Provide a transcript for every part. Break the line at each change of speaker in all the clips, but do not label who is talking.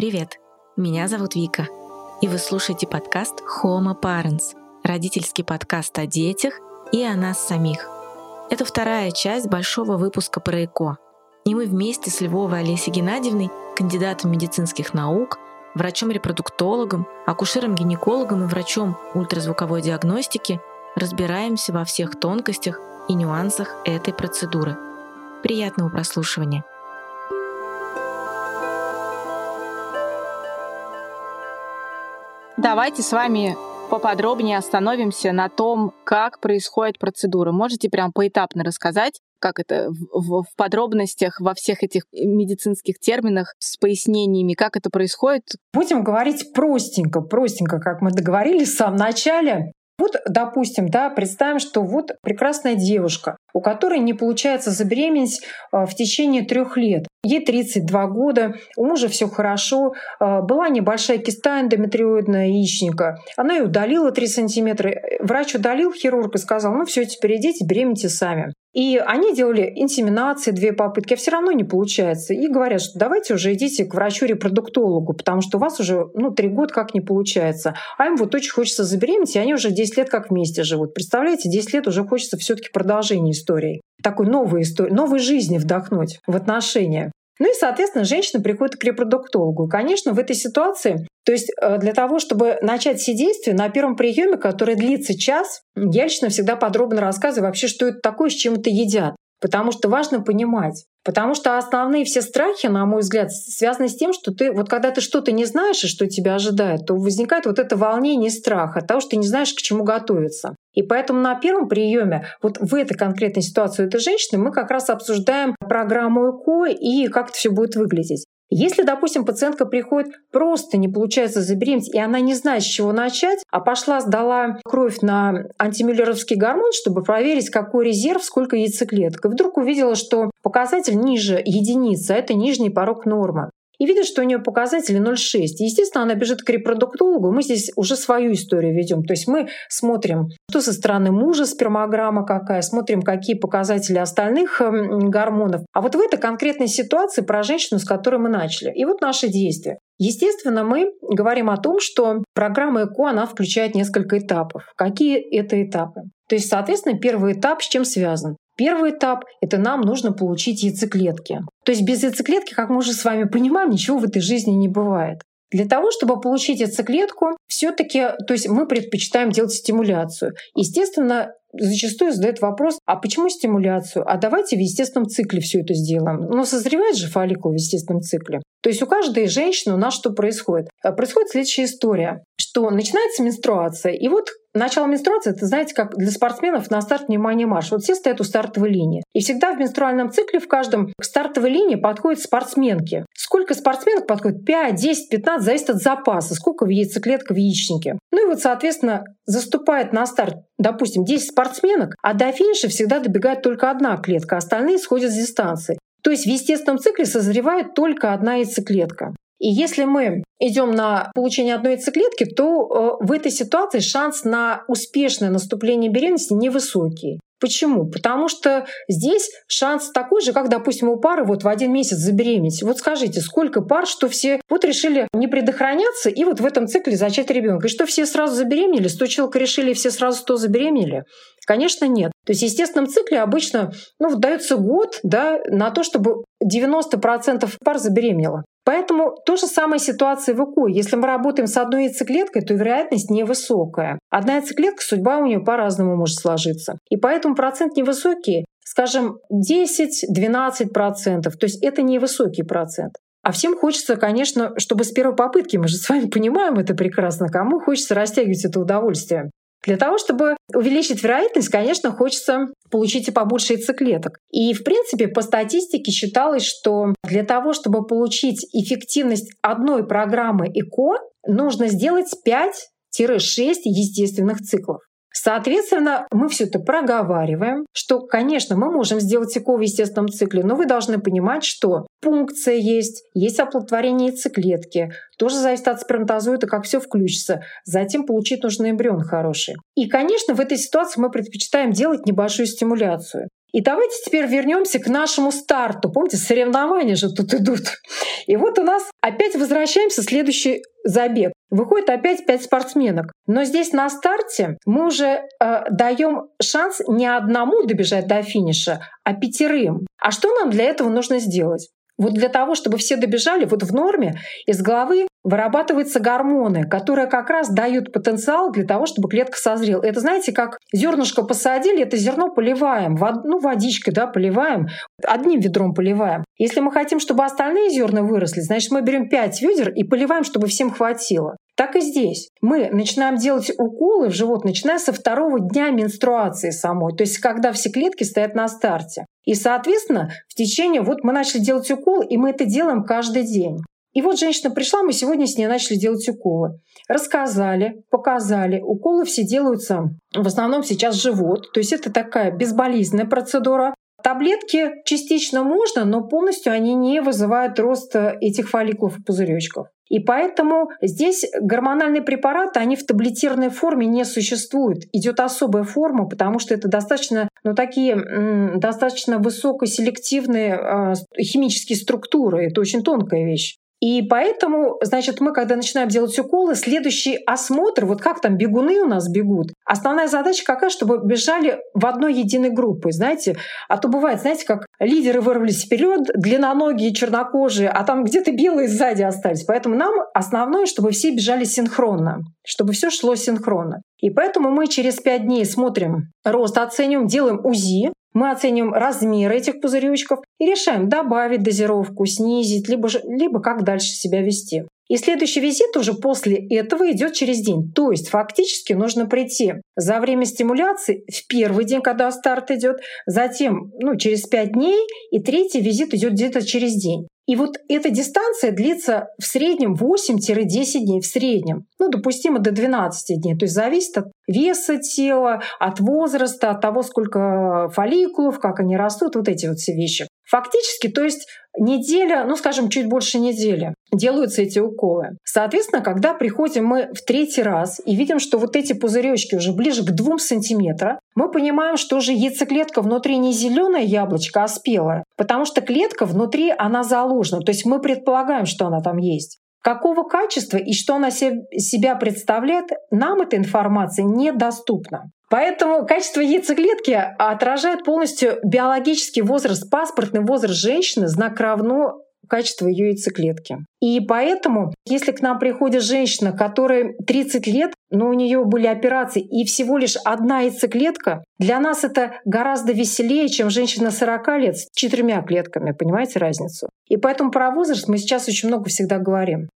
Привет, меня зовут Вика, и вы слушаете подкаст Homo Parents, родительский подкаст о детях и о нас самих. Это вторая часть большого выпуска про ЭКО, и мы вместе с Львовой Олесей Геннадьевной, кандидатом медицинских наук, врачом-репродуктологом, акушером-гинекологом и врачом ультразвуковой диагностики разбираемся во всех тонкостях и нюансах этой процедуры. Приятного прослушивания!
Давайте с вами поподробнее остановимся на том, как происходит процедура. Можете прям поэтапно рассказать, как это в, в подробностях, во всех этих медицинских терминах с пояснениями, как это происходит?
Будем говорить простенько, простенько, как мы договорились в самом начале. Вот, допустим, да, представим, что вот прекрасная девушка, у которой не получается забеременеть э, в течение трех лет. Ей 32 года, у мужа все хорошо, э, была небольшая киста эндометриоидная яичника. Она ее удалила 3 сантиметра. Врач удалил, хирург, и сказал, ну все, теперь идите, беремените сами. И они делали инсеминации, две попытки, а все равно не получается. И говорят, что давайте уже идите к врачу-репродуктологу, потому что у вас уже ну, три года как не получается. А им вот очень хочется забеременеть, и они уже 10 лет как вместе живут. Представляете, 10 лет уже хочется все таки продолжения истории. Такой новой истории, новой жизни вдохнуть в отношения. Ну и, соответственно, женщина приходит к репродуктологу. Конечно, в этой ситуации, то есть э, для того, чтобы начать все действия на первом приеме, который длится час, я лично всегда подробно рассказываю вообще, что это такое, с чем это едят. Потому что важно понимать. Потому что основные все страхи, на мой взгляд, связаны с тем, что ты, вот когда ты что-то не знаешь и что тебя ожидает, то возникает вот это волнение и страх от того, что ты не знаешь, к чему готовиться. И поэтому на первом приеме, вот в этой конкретной ситуации этой женщины, мы как раз обсуждаем программу ЭКО и как это все будет выглядеть. Если, допустим, пациентка приходит, просто не получается забеременеть, и она не знает, с чего начать, а пошла, сдала кровь на антимюллеровский гормон, чтобы проверить, какой резерв, сколько яйцеклеток, и вдруг увидела, что показатель ниже единицы, а это нижний порог нормы и видит, что у нее показатели 0,6. Естественно, она бежит к репродуктологу, мы здесь уже свою историю ведем. То есть мы смотрим, что со стороны мужа спермограмма какая, смотрим, какие показатели остальных эм, гормонов. А вот в этой конкретной ситуации про женщину, с которой мы начали. И вот наши действия. Естественно, мы говорим о том, что программа ЭКО, она включает несколько этапов. Какие это этапы? То есть, соответственно, первый этап с чем связан? Первый этап — это нам нужно получить яйцеклетки. То есть без яйцеклетки, как мы уже с вами понимаем, ничего в этой жизни не бывает. Для того, чтобы получить яйцеклетку, все таки то есть мы предпочитаем делать стимуляцию. Естественно, зачастую задают вопрос, а почему стимуляцию? А давайте в естественном цикле все это сделаем. Но созревает же фолликул в естественном цикле. То есть у каждой женщины у нас что происходит? Э, происходит следующая история, что начинается менструация, и вот Начало менструации, это, знаете, как для спортсменов на старт внимание марш. Вот все стоят у стартовой линии. И всегда в менструальном цикле в каждом к стартовой линии подходят спортсменки. Сколько спортсменок подходит? 5, 10, 15, зависит от запаса, сколько в яйцеклетка в яичнике. Ну и вот, соответственно, заступает на старт, допустим, 10 спортсменок, а до финиша всегда добегает только одна клетка, остальные сходят с дистанции. То есть в естественном цикле созревает только одна яйцеклетка. И если мы идем на получение одной яйцеклетки, то э, в этой ситуации шанс на успешное наступление беременности невысокий. Почему? Потому что здесь шанс такой же, как, допустим, у пары вот в один месяц забеременеть. Вот скажите, сколько пар, что все вот решили не предохраняться и вот в этом цикле зачать ребенка. И что все сразу забеременели? 100 человек решили, все сразу 100 забеременели? Конечно, нет. То есть в естественном цикле обычно ну, дается год да, на то, чтобы 90% пар забеременело. Поэтому то же самая ситуация в ЭКО. Если мы работаем с одной яйцеклеткой, то вероятность невысокая. Одна яйцеклетка, судьба у нее по-разному может сложиться. И поэтому процент невысокий, скажем, 10-12%. То есть это невысокий процент. А всем хочется, конечно, чтобы с первой попытки, мы же с вами понимаем это прекрасно, кому хочется растягивать это удовольствие. Для того, чтобы увеличить вероятность, конечно, хочется получить и побольше яйцеклеток. И, в принципе, по статистике считалось, что для того, чтобы получить эффективность одной программы ЭКО, нужно сделать 5-6 естественных циклов. Соответственно, мы все это проговариваем, что, конечно, мы можем сделать ЭКО в естественном цикле, но вы должны понимать, что пункция есть, есть оплодотворение яйцеклетки, тоже зависит от сперматозоида, как все включится. Затем получить нужный эмбрион хороший. И, конечно, в этой ситуации мы предпочитаем делать небольшую стимуляцию. И давайте теперь вернемся к нашему старту. Помните, соревнования же тут идут. И вот у нас опять возвращаемся в следующий забег. Выходит опять пять спортсменок. Но здесь на старте мы уже э, даем шанс не одному добежать до финиша, а пятерым. А что нам для этого нужно сделать? Вот для того, чтобы все добежали, вот в норме из головы вырабатываются гормоны, которые как раз дают потенциал для того, чтобы клетка созрела. Это, знаете, как зернышко посадили, это зерно поливаем, вод, ну, водичкой, да, поливаем, одним ведром поливаем. Если мы хотим, чтобы остальные зерна выросли, значит, мы берем 5 ведер и поливаем, чтобы всем хватило. Так и здесь. Мы начинаем делать уколы в живот, начиная со второго дня менструации самой, то есть когда все клетки стоят на старте. И, соответственно, в течение, вот мы начали делать уколы, и мы это делаем каждый день. И вот женщина пришла, мы сегодня с ней начали делать уколы. Рассказали, показали. Уколы все делаются в основном сейчас живот. То есть это такая безболезненная процедура. Таблетки частично можно, но полностью они не вызывают роста этих фолликулов и пузыречков. И поэтому здесь гормональные препараты, они в таблетированной форме не существуют. Идет особая форма, потому что это достаточно, ну, такие достаточно высокоселективные э, химические структуры. Это очень тонкая вещь. И поэтому, значит, мы, когда начинаем делать уколы, следующий осмотр, вот как там бегуны у нас бегут, основная задача какая, чтобы бежали в одной единой группе, знаете. А то бывает, знаете, как лидеры вырвались вперед, длинноногие, чернокожие, а там где-то белые сзади остались. Поэтому нам основное, чтобы все бежали синхронно, чтобы все шло синхронно. И поэтому мы через пять дней смотрим рост, оцениваем, делаем УЗИ, мы оценим размер этих пузыречков и решаем добавить дозировку, снизить, либо, же, либо как дальше себя вести. И следующий визит уже после этого идет через день. То есть фактически нужно прийти за время стимуляции в первый день, когда старт идет, затем ну, через 5 дней, и третий визит идет где-то через день. И вот эта дистанция длится в среднем 8-10 дней, в среднем. Ну, допустимо до 12 дней. То есть зависит от веса тела, от возраста, от того, сколько фолликулов, как они растут, вот эти вот все вещи. Фактически, то есть неделя, ну, скажем, чуть больше недели делаются эти уколы. Соответственно, когда приходим мы в третий раз и видим, что вот эти пузыречки уже ближе к 2 сантиметрам, мы понимаем, что уже яйцеклетка внутри не зеленое яблочко, а спелое, потому что клетка внутри, она заложена. То есть мы предполагаем, что она там есть. Какого качества и что она себя представляет, нам эта информация недоступна. Поэтому качество яйцеклетки отражает полностью биологический возраст, паспортный возраст женщины, знак равно качество ее яйцеклетки. И поэтому, если к нам приходит женщина, которой 30 лет, но у нее были операции и всего лишь одна яйцеклетка, для нас это гораздо веселее, чем женщина 40 лет с четырьмя клетками. Понимаете разницу? И поэтому про возраст мы сейчас очень много всегда говорим.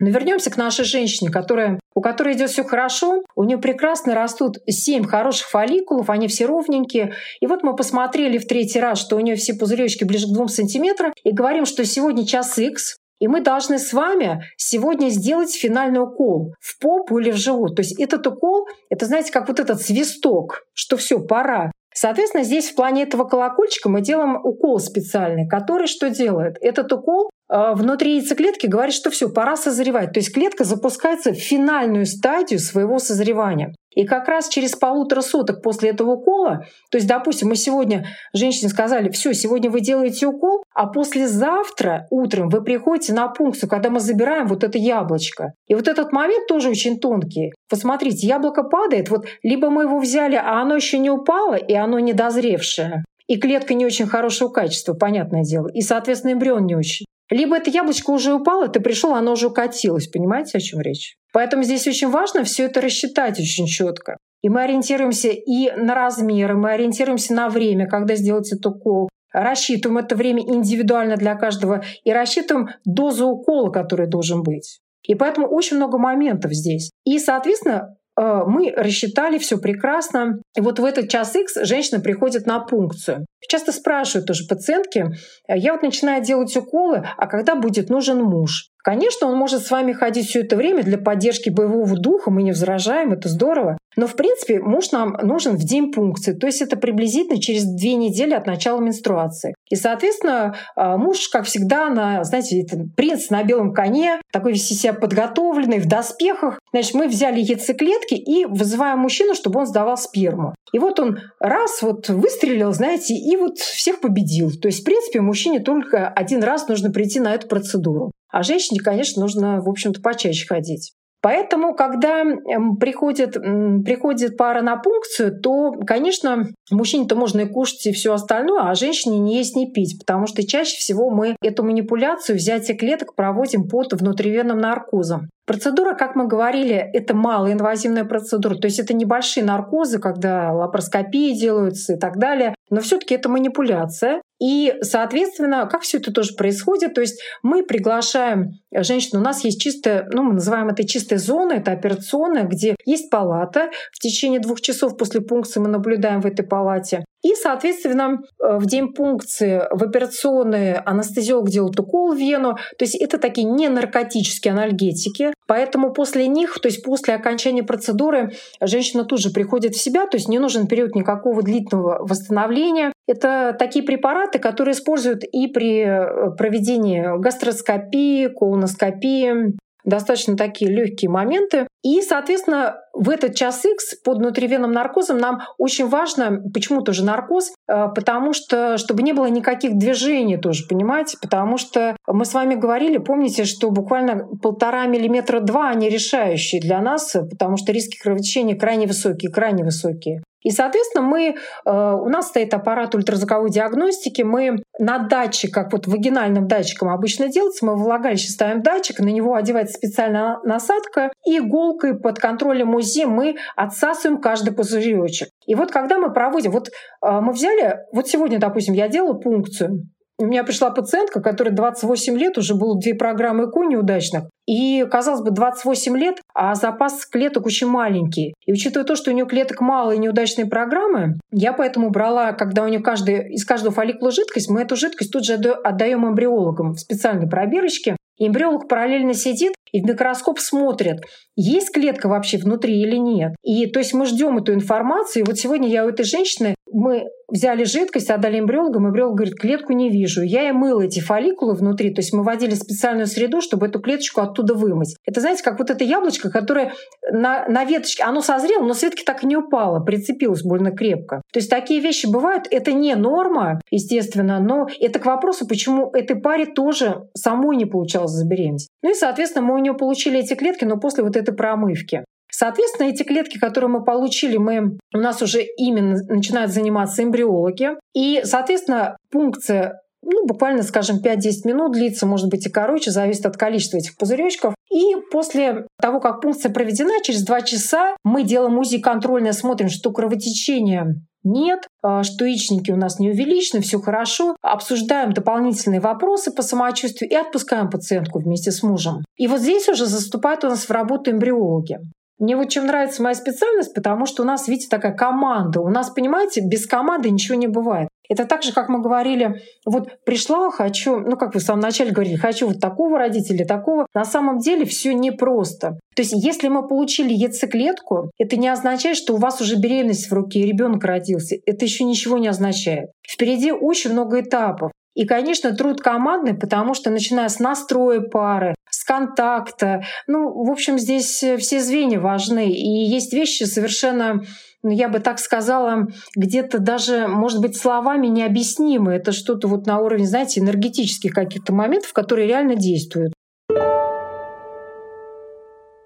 Но вернемся к нашей женщине, которая, у которой идет все хорошо, у нее прекрасно растут семь хороших фолликулов, они все ровненькие. И вот мы посмотрели в третий раз, что у нее все пузыречки ближе к 2 сантиметрам, и говорим, что сегодня час X, и мы должны с вами сегодня сделать финальный укол в попу или в живот. То есть этот укол, это, знаете, как вот этот свисток, что все, пора. Соответственно, здесь в плане этого колокольчика мы делаем укол специальный, который что делает? Этот укол внутри яйцеклетки говорит, что все, пора созревать. То есть клетка запускается в финальную стадию своего созревания. И как раз через полутора суток после этого укола, то есть, допустим, мы сегодня женщине сказали, все, сегодня вы делаете укол, а послезавтра утром вы приходите на пункцию, когда мы забираем вот это яблочко. И вот этот момент тоже очень тонкий. Посмотрите, яблоко падает, вот либо мы его взяли, а оно еще не упало, и оно недозревшее. И клетка не очень хорошего качества, понятное дело. И, соответственно, эмбрион не очень. Либо это яблочко уже упало, ты пришел, оно уже укатилось. Понимаете, о чем речь? Поэтому здесь очень важно все это рассчитать очень четко. И мы ориентируемся и на размеры, мы ориентируемся на время, когда сделать этот укол. Рассчитываем это время индивидуально для каждого и рассчитываем дозу укола, который должен быть. И поэтому очень много моментов здесь. И, соответственно, э, мы рассчитали все прекрасно. И вот в этот час X женщина приходит на пункцию. Часто спрашивают тоже пациентки, я вот начинаю делать уколы, а когда будет нужен муж? Конечно, он может с вами ходить все это время для поддержки боевого духа, мы не возражаем, это здорово. Но, в принципе, муж нам нужен в день пункции, то есть это приблизительно через две недели от начала менструации. И, соответственно, а, муж, как всегда, на, знаете, это принц на белом коне, такой весь себя подготовленный, в доспехах. Значит, мы взяли яйцеклетки и вызываем мужчину, чтобы он сдавал сперму. И вот он раз вот выстрелил, знаете, и вот всех победил. То есть, в принципе, мужчине только один раз нужно прийти на эту процедуру. А женщине, конечно, нужно, в общем-то, почаще ходить. Поэтому, когда приходит, приходит пара на пункцию, то, конечно, мужчине-то можно и кушать и все остальное, а женщине не есть, не пить, потому что чаще всего мы эту манипуляцию взятия клеток проводим под внутривенным наркозом. Процедура, как мы говорили, это малоинвазивная процедура, то есть это небольшие наркозы, когда лапароскопии делаются и так далее, но все таки это манипуляция. И, соответственно, как все это тоже происходит? То есть мы приглашаем женщину, у нас есть чистая, ну, мы называем это чистая зона, это операционная, где есть палата. В течение двух часов после пункции мы наблюдаем в этой палате. И, соответственно, в день пункции в операционной анестезиолог делает укол в вену. То есть это такие не наркотические анальгетики. Поэтому после них, то есть после окончания процедуры, женщина тут же приходит в себя, то есть не нужен период никакого длительного восстановления. Это такие препараты, которые используют и при э, проведении гастроскопии, колоноскопии, достаточно такие легкие моменты. И, соответственно, в этот час X под внутривенным наркозом нам очень важно, почему тоже наркоз, э, потому что, чтобы не было никаких движений тоже, понимаете, потому что мы с вами говорили, помните, что буквально полтора миллиметра два, они решающие для нас, потому что риски кровотечения крайне высокие, крайне высокие. И, соответственно, мы, э, у нас стоит аппарат ультразвуковой диагностики, мы на датчик, как вот вагинальным датчиком обычно делается, мы влагалище ставим датчик, на него одевается специальная насадка, и иголкой под контролем УЗИ мы отсасываем каждый пузыречек. И вот когда мы проводим, вот э, мы взяли, вот сегодня, допустим, я делала пункцию, у меня пришла пациентка, которой 28 лет, уже было две программы ЭКО неудачных. И, казалось бы, 28 лет, а запас клеток очень маленький. И учитывая то, что у нее клеток мало и неудачные программы, я поэтому брала, когда у нее каждый, из каждого фолликула жидкость, мы эту жидкость тут же отдаем эмбриологам в специальной пробирочке. И эмбриолог параллельно сидит и в микроскоп смотрит, есть клетка вообще внутри или нет. И то есть мы ждем эту информацию. И вот сегодня я у этой женщины, мы взяли жидкость, отдали эмбриологам, эмбриолог говорит, клетку не вижу. Я и мыла эти фолликулы внутри, то есть мы вводили специальную среду, чтобы эту клеточку оттуда вымыть. Это, знаете, как вот это яблочко, которое на, на веточке, оно созрело, но с ветки так и не упало, прицепилось больно крепко. То есть такие вещи бывают, это не норма, естественно, но это к вопросу, почему этой паре тоже самой не получалось забеременеть. Ну и, соответственно, мы у нее получили эти клетки, но после вот этой промывки. Соответственно, эти клетки, которые мы получили, мы, у нас уже именно начинают заниматься эмбриологи. И, соответственно, пункция ну, буквально, скажем, 5-10 минут длится, может быть и короче, зависит от количества этих пузыречков. И после того, как пункция проведена, через 2 часа мы делаем УЗИ контрольное, смотрим, что кровотечение нет, а, что яичники у нас не увеличены, все хорошо. Обсуждаем дополнительные вопросы по самочувствию и отпускаем пациентку вместе с мужем. И вот здесь уже заступают у нас в работу эмбриологи. Мне вот чем нравится моя специальность, потому что у нас, видите, такая команда. У нас, понимаете, без команды ничего не бывает. Это так же, как мы говорили, вот пришла, хочу, ну как вы в самом начале говорили, хочу вот такого родителя, такого. На самом деле все непросто. То есть если мы получили яйцеклетку, это не означает, что у вас уже беременность в руке ребенок родился. Это еще ничего не означает. Впереди очень много этапов. И, конечно, труд командный, потому что начиная с настроя пары, с контакта, ну, в общем, здесь все звенья важны. И есть вещи совершенно ну, я бы так сказала, где-то даже, может быть, словами необъяснимы. Это что-то вот на уровне, знаете, энергетических каких-то моментов, которые реально действуют.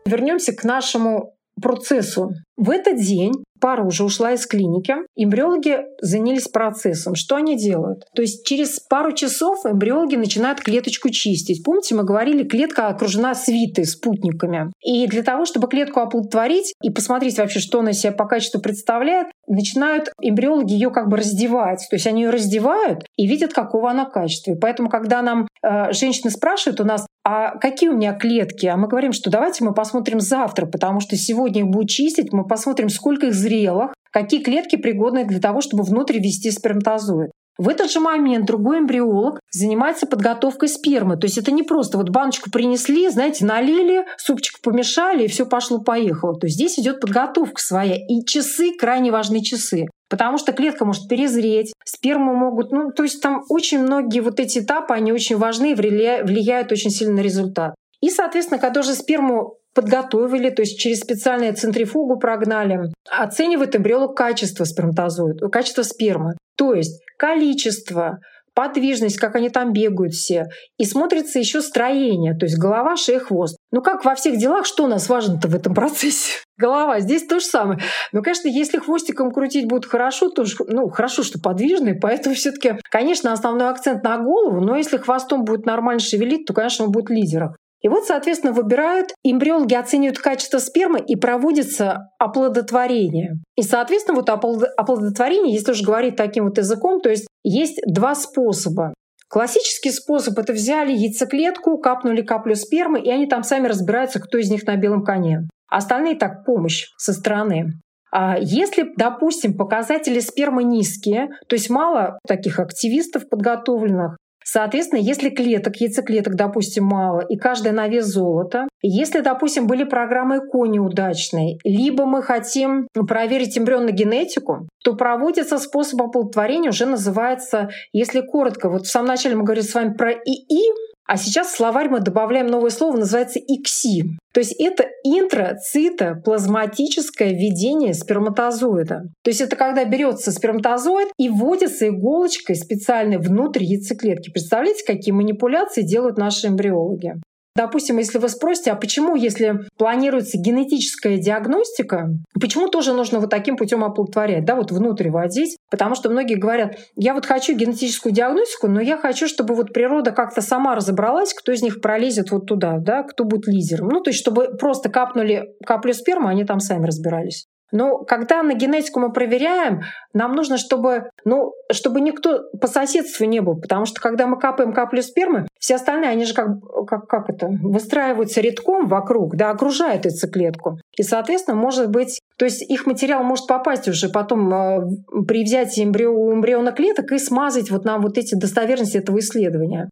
Вернемся к нашему процессу. В этот день пара уже ушла из клиники, эмбриологи занялись процессом. Что они делают? То есть через пару часов эмбриологи начинают клеточку чистить. Помните, мы говорили, клетка окружена свитой, спутниками. И для того, чтобы клетку оплодотворить и посмотреть вообще, что она себя по качеству представляет, начинают эмбриологи ее как бы раздевать. То есть они ее раздевают и видят, какого она качества. И поэтому, когда нам э, женщины спрашивают у нас, а какие у меня клетки? А мы говорим, что давайте мы посмотрим завтра, потому что сегодня их будут чистить, мы посмотрим, сколько их зрелых, какие клетки пригодны для того, чтобы внутрь ввести сперматозоид. В этот же момент другой эмбриолог занимается подготовкой спермы. То есть это не просто вот баночку принесли, знаете, налили, супчик помешали, и все пошло-поехало. То есть здесь идет подготовка своя. И часы, крайне важны часы. Потому что клетка может перезреть, сперму могут... Ну, то есть там очень многие вот эти этапы, они очень важны и влияют очень сильно на результат. И, соответственно, когда уже сперму подготовили, то есть через специальную центрифугу прогнали, оценивает эмбриолог качество сперматозоида, качество спермы. То есть количество, подвижность, как они там бегают все. И смотрится еще строение, то есть голова, шея, хвост. Ну как во всех делах, что у нас важно-то в этом процессе? Голова, здесь то же самое. Но, конечно, если хвостиком крутить будет хорошо, то ну, хорошо, что подвижный, поэтому все таки конечно, основной акцент на голову, но если хвостом будет нормально шевелить, то, конечно, он будет лидером. И вот, соответственно, выбирают, эмбриологи оценивают качество спермы и проводится оплодотворение. И, соответственно, вот оплодотворение, если уж говорить таким вот языком, то есть есть два способа. Классический способ — это взяли яйцеклетку, капнули каплю спермы, и они там сами разбираются, кто из них на белом коне. Остальные так помощь со стороны. А если, допустим, показатели спермы низкие, то есть мало таких активистов подготовленных, Соответственно, если клеток, яйцеклеток, допустим, мало, и каждая на вес золота, если, допустим, были программы ЭКО неудачные, либо мы хотим проверить эмбрион на генетику, то проводится способ оплодотворения, уже называется, если коротко, вот в самом начале мы говорили с вами про ИИ, а сейчас в словарь мы добавляем новое слово, называется ИКСИ. То есть это интроцитоплазматическое введение сперматозоида. То есть это когда берется сперматозоид и вводится иголочкой специальной внутрь яйцеклетки. Представляете, какие манипуляции делают наши эмбриологи? Допустим, если вы спросите, а почему, если планируется генетическая диагностика, почему тоже нужно вот таким путем оплодотворять, да, вот внутрь водить? Потому что многие говорят, я вот хочу генетическую диагностику, но я хочу, чтобы вот природа как-то сама разобралась, кто из них пролезет вот туда, да, кто будет лидером. Ну, то есть, чтобы просто капнули каплю спермы, они там сами разбирались. Но когда на генетику мы проверяем, нам нужно, чтобы, ну, чтобы никто по соседству не был. Потому что когда мы капаем каплю спермы, все остальные, они же как, как, как это, выстраиваются редком вокруг, да, окружают яйцеклетку. И, соответственно, может быть, то есть их материал может попасть уже потом э, при взятии эмбрио, эмбриона клеток и смазать вот нам вот эти достоверности этого исследования.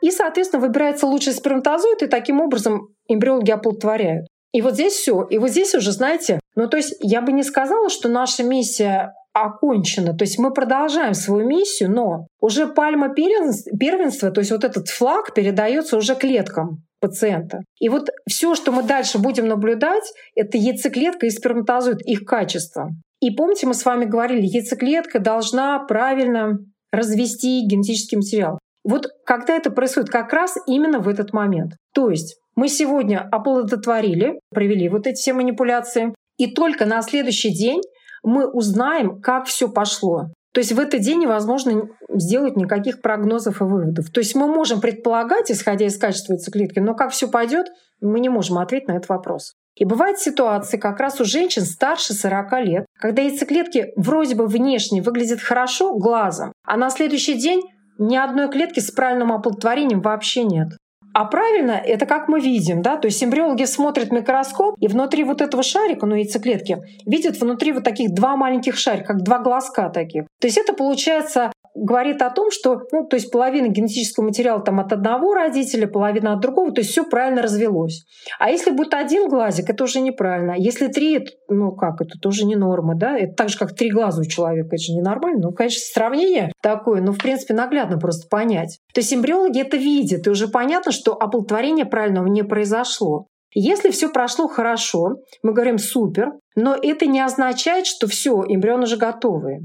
И, соответственно, выбирается лучший сперматозоид, и таким образом эмбриологи оплодотворяют. И вот здесь все. И вот здесь уже, знаете, ну то есть я бы не сказала, что наша миссия окончена. То есть мы продолжаем свою миссию, но уже пальма первенства, то есть вот этот флаг передается уже клеткам пациента. И вот все, что мы дальше будем наблюдать, это яйцеклетка и сперматозоид, их качество. И помните, мы с вами говорили, яйцеклетка должна правильно развести генетический материал. Вот когда это происходит как раз именно в этот момент. То есть мы сегодня оплодотворили, провели вот эти все манипуляции, и только на следующий день мы узнаем, как все пошло. То есть в этот день невозможно сделать никаких прогнозов и выводов. То есть мы можем предполагать, исходя из качества яйцеклетки, но как все пойдет, мы не можем ответить на этот вопрос. И бывают ситуации как раз у женщин старше 40 лет, когда яйцеклетки вроде бы внешне выглядят хорошо глазом, а на следующий день ни одной клетки с правильным оплодотворением вообще нет. А правильно, это как мы видим, да, то есть эмбриологи смотрят микроскоп, и внутри вот этого шарика, ну, яйцеклетки, видят внутри вот таких два маленьких шарика, как два глазка таких. То есть это получается говорит о том, что, ну, то есть половина генетического материала там от одного родителя, половина от другого, то есть все правильно развелось. А если будет один глазик, это уже неправильно. Если три, ну как, это тоже не норма, да? Это так же, как три глаза у человека, это же ненормально. Ну, конечно, сравнение такое, но, в принципе, наглядно просто понять. То есть эмбриологи это видят, и уже понятно, что оплодотворение правильного не произошло. Если все прошло хорошо, мы говорим супер, но это не означает, что все, эмбрионы уже готовы.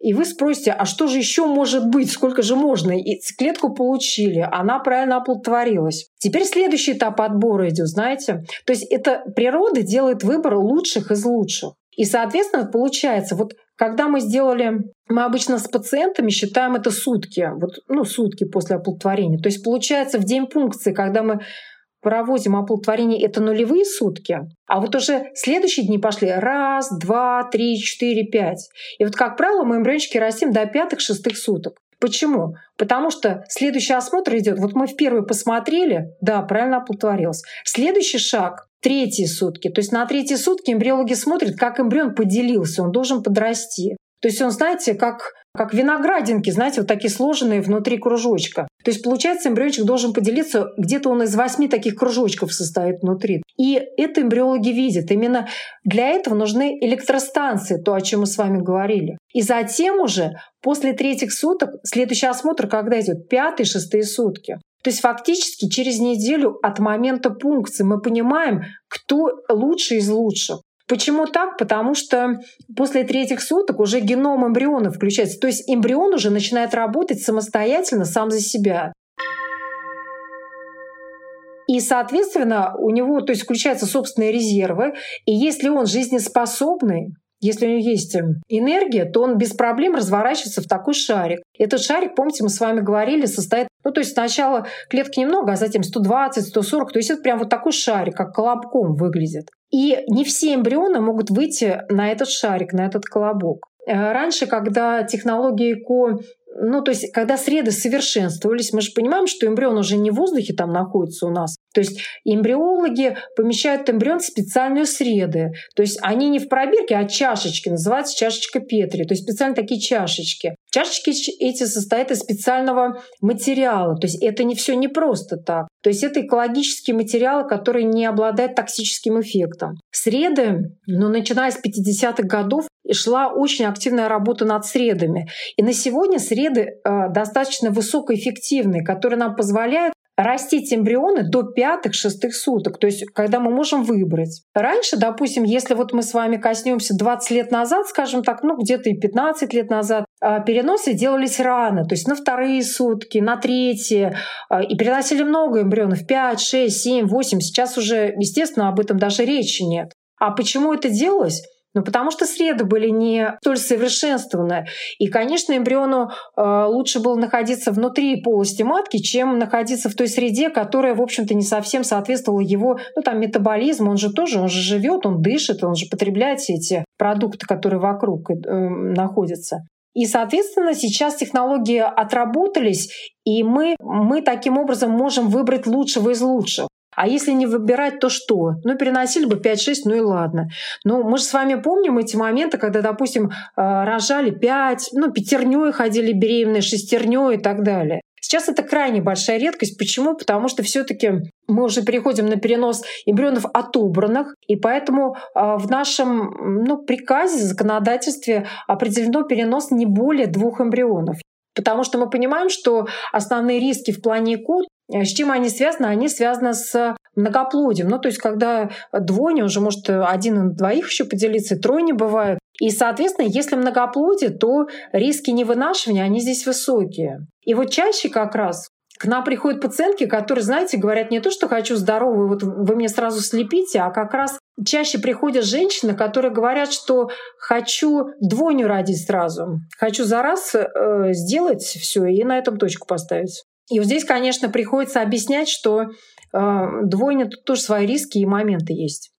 И вы спросите, а что же еще может быть, сколько же можно? И клетку получили, она правильно оплодотворилась. Теперь следующий этап отбора идет, знаете. То есть это природа делает выбор лучших из лучших. И, соответственно, получается, вот когда мы сделали, мы обычно с пациентами считаем это сутки, вот, ну, сутки после оплодотворения. То есть получается в день пункции, когда мы проводим оплодотворение, это нулевые сутки, а вот уже следующие дни пошли раз, два, три, четыре, пять. И вот, как правило, мы эмбриончики растим до пятых-шестых суток. Почему? Потому что следующий осмотр идет. Вот мы в первый посмотрели, да, правильно оплодотворился. Следующий шаг третьи сутки. То есть на третьи сутки эмбриологи смотрят, как эмбрион поделился, он должен подрасти. То есть он, знаете, как как виноградинки, знаете, вот такие сложенные внутри кружочка. То есть, получается, эмбриончик должен поделиться, где-то он из восьми таких кружочков состоит внутри. И это эмбриологи видят. Именно для этого нужны электростанции, то, о чем мы с вами говорили. И затем уже после третьих суток, следующий осмотр, когда идет пятые, шестые сутки. То есть фактически через неделю от момента пункции мы понимаем, кто лучший из лучших. Почему так? Потому что после третьих суток уже геном эмбриона включается. То есть эмбрион уже начинает работать самостоятельно, сам за себя. И, соответственно, у него то есть, включаются собственные резервы. И если он жизнеспособный, если у него есть энергия, то он без проблем разворачивается в такой шарик. Этот шарик, помните, мы с вами говорили, состоит, ну то есть сначала клетки немного, а затем 120, 140, то есть это прям вот такой шарик, как колобком выглядит. И не все эмбрионы могут выйти на этот шарик, на этот колобок. Э, раньше, когда технологии ЭКО ну, то есть, когда среды совершенствовались, мы же понимаем, что эмбрион уже не в воздухе там находится у нас. То есть эмбриологи помещают эмбрион в специальные среды. То есть они не в пробирке, а чашечки. Называется чашечка Петри. То есть специально такие чашечки. Чашечки эти состоят из специального материала. То есть это не все не просто так. То есть это экологические материалы, которые не обладают токсическим эффектом. Среды, ну, начиная с 50-х годов, шла очень активная работа над средами. И на сегодня среды э, достаточно высокоэффективные, которые нам позволяют растить эмбрионы до пятых-шестых суток, то есть когда мы можем выбрать. Раньше, допустим, если вот мы с вами коснемся 20 лет назад, скажем так, ну где-то и 15 лет назад, а, переносы делались рано, то есть на вторые сутки, на третьи, а, и переносили много эмбрионов, 5, 6, 7, 8. Сейчас уже, естественно, об этом даже речи нет. А почему это делалось? Ну, потому что среды были не столь совершенствованы. И, конечно, эмбриону э, лучше было находиться внутри полости матки, чем находиться в той среде, которая, в общем-то, не совсем соответствовала его ну, там, метаболизму. Он же тоже, он же живет, он дышит, он же потребляет все эти продукты, которые вокруг э, находятся. И, соответственно, сейчас технологии отработались, и мы, мы таким образом можем выбрать лучшего из лучших. А если не выбирать, то что? Ну, переносили бы 5-6, ну и ладно. Но мы же с вами помним эти моменты, когда, допустим, э, рожали 5, ну, пятерней ходили беременные, шестерней и так далее. Сейчас это крайне большая редкость. Почему? Потому что все-таки мы уже переходим на перенос эмбрионов отобранных, и поэтому э, в нашем ну, приказе, законодательстве определено перенос не более двух эмбрионов. Потому что мы понимаем, что основные риски в плане ЭКО с чем они связаны? Они связаны с многоплодием. Ну, то есть, когда двойня уже может один на двоих еще поделиться, тройни бывают. И, соответственно, если многоплодие, то риски невынашивания, они здесь высокие. И вот чаще как раз к нам приходят пациентки, которые, знаете, говорят не то, что хочу здоровую, вот вы мне сразу слепите, а как раз чаще приходят женщины, которые говорят, что хочу двойню родить сразу, хочу за раз э, сделать все и на этом точку поставить. И вот здесь, конечно, приходится объяснять, что э, двойня тут тоже свои риски и моменты есть.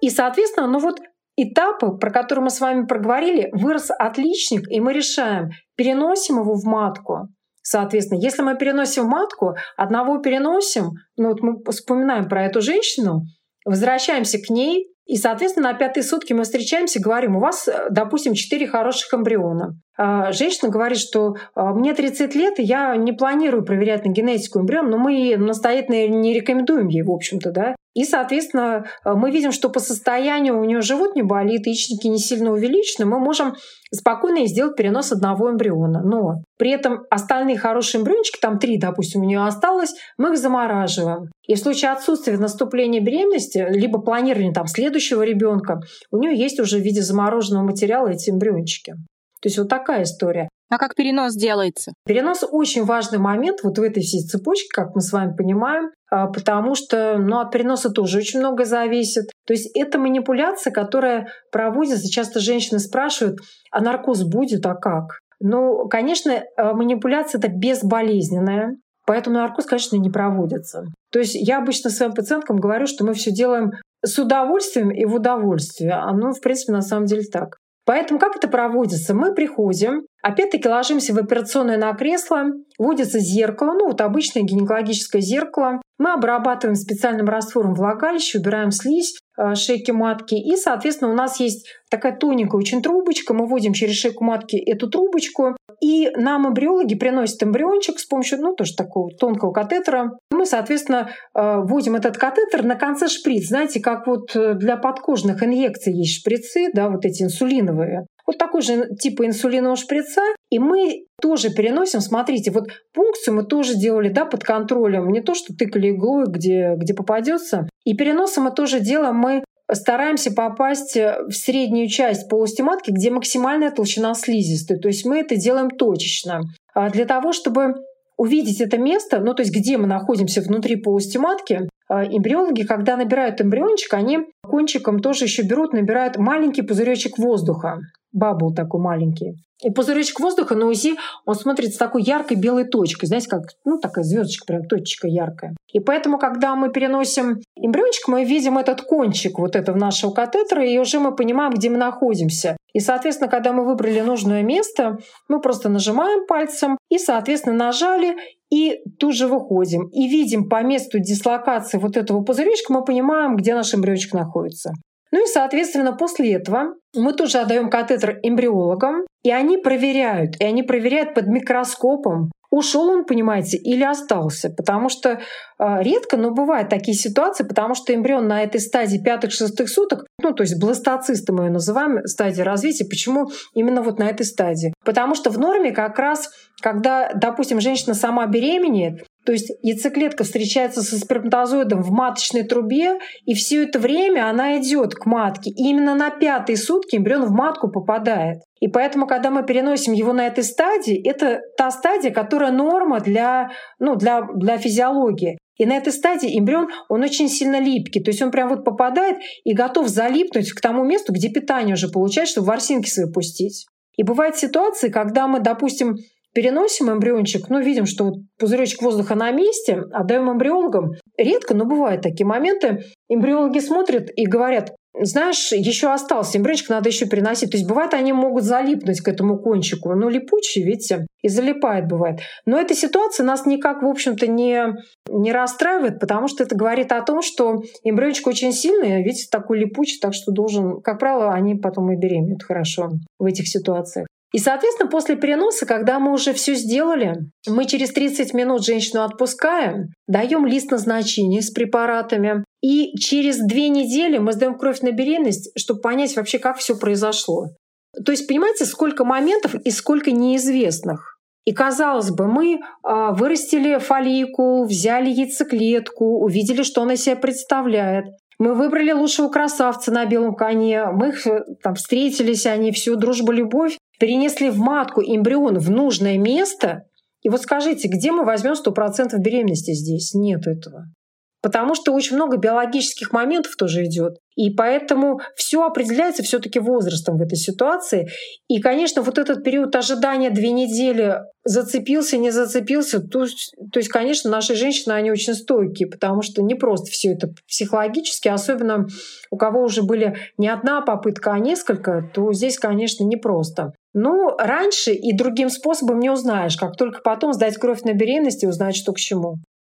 И, соответственно, ну вот этапы, про которые мы с вами проговорили, вырос отличник, и мы решаем, переносим его в матку. Соответственно, если мы переносим матку, одного переносим, ну вот мы вспоминаем про эту женщину, возвращаемся к ней, и, соответственно, на пятые сутки мы встречаемся, говорим, у вас, допустим, четыре хороших эмбриона. А, женщина говорит, что а, мне 30 лет, и я не планирую проверять на генетику эмбрион, но мы настоятельно не рекомендуем ей, в общем-то, да. И, соответственно, а, мы видим, что по состоянию у нее живот не болит, яичники не сильно увеличены, мы можем спокойно сделать перенос одного эмбриона. Но при этом остальные хорошие эмбриончики, там три, допустим, у нее осталось, мы их замораживаем. И в случае отсутствия наступления беременности, либо планирования там следующего ребенка, у нее есть уже в виде замороженного материала эти эмбриончики. То есть вот такая история.
А как перенос делается?
Перенос очень важный момент вот в этой всей цепочке, как мы с вами понимаем, а, потому что ну, от переноса тоже очень много зависит. То есть это манипуляция, которая проводится. Часто женщины спрашивают, а наркоз будет, а как? Ну, конечно, а, манипуляция это безболезненная, поэтому наркоз, конечно, не проводится. То есть я обычно своим пациенткам говорю, что мы все делаем с удовольствием и в удовольствие. Оно, в принципе, на самом деле так. Поэтому как это проводится? Мы приходим, Опять-таки ложимся в операционное на кресло, вводится зеркало, ну вот обычное гинекологическое зеркало. Мы обрабатываем специальным раствором влагалище, убираем слизь, э, шейки матки. И, соответственно, у нас есть такая тоненькая очень трубочка. Мы вводим через шейку матки эту трубочку. И нам эмбриологи приносят эмбриончик с помощью, ну, тоже такого тонкого катетера. Мы, соответственно, э, вводим этот катетер на конце шприц. Знаете, как вот э, для подкожных инъекций есть шприцы, да, вот эти инсулиновые. Вот такой же типа инсулинового шприца. И мы тоже переносим, смотрите, вот пункцию мы тоже делали да, под контролем, не то, что тыкали иглой, где, где попадется. И переносом мы тоже делаем, мы стараемся попасть в среднюю часть полости матки, где максимальная толщина слизистой. То есть мы это делаем точечно. А для того, чтобы увидеть это место, ну то есть где мы находимся внутри полости матки, а, эмбриологи, когда набирают эмбриончик, они кончиком тоже еще берут, набирают маленький пузыречек воздуха бабл такой маленький. И пузыречек воздуха на УЗИ, он смотрится такой яркой белой точкой. Знаете, как ну, такая звездочка, прям точечка яркая. И поэтому, когда мы переносим эмбриончик, мы видим этот кончик вот этого нашего катетера, и уже мы понимаем, где мы находимся. И, соответственно, когда мы выбрали нужное место, мы просто нажимаем пальцем и, соответственно, нажали, и тут же выходим. И видим по месту дислокации вот этого пузыречка, мы понимаем, где наш эмбриончик находится. Ну и, соответственно, после этого мы тоже отдаем катетер эмбриологам, и они проверяют, и они проверяют под микроскопом, ушел он, понимаете, или остался. Потому что э, редко, но бывают такие ситуации, потому что эмбрион на этой стадии пятых-шестых суток, ну, то есть бластоцисты мы ее называем, стадия развития. Почему именно вот на этой стадии? Потому что в норме как раз, когда, допустим, женщина сама беременеет, то есть яйцеклетка встречается со сперматозоидом в маточной трубе, и все это время она идет к матке. И именно на пятые сутки эмбрион в матку попадает. И поэтому, когда мы переносим его на этой стадии, это та стадия, которая норма для, ну, для, для физиологии. И на этой стадии эмбрион, он очень сильно липкий. То есть он прям вот попадает и готов залипнуть к тому месту, где питание уже получает, чтобы ворсинки свои пустить. И бывают ситуации, когда мы, допустим, переносим эмбриончик, ну, видим, что вот пузыречек воздуха на месте, отдаем эмбриологам. Редко, но бывают такие моменты. Эмбриологи смотрят и говорят, знаешь, еще остался эмбриончик, надо еще переносить. То есть бывает, они могут залипнуть к этому кончику. Ну, липучий, видите, и залипает бывает. Но эта ситуация нас никак, в общем-то, не, не расстраивает, потому что это говорит о том, что эмбриончик очень сильный, видите, такой липучий, так что должен, как правило, они потом и беременеют хорошо в этих ситуациях. И, соответственно, после переноса, когда мы уже все сделали, мы через 30 минут женщину отпускаем, даем лист назначения с препаратами, и через две недели мы сдаем кровь на беременность, чтобы понять вообще, как все произошло. То есть, понимаете, сколько моментов и сколько неизвестных. И казалось бы, мы а, вырастили фолликул, взяли яйцеклетку, увидели, что она себя представляет. Мы выбрали лучшего красавца на белом коне, мы их э, там встретились, они всю дружбу, любовь, перенесли в матку эмбрион в нужное место. И вот скажите, где мы возьмем 100% беременности здесь? Нет этого. Потому что очень много биологических моментов тоже идет. И поэтому все определяется все-таки возрастом в этой ситуации. И, конечно, вот этот период ожидания две недели зацепился, не зацепился, то, то есть, конечно, наши женщины, они очень стойкие, потому что не просто все это психологически, особенно у кого уже были не одна попытка, а несколько, то здесь, конечно, непросто. Ну, раньше и другим способом не узнаешь, как только потом сдать кровь на беременность и узнать, что к чему.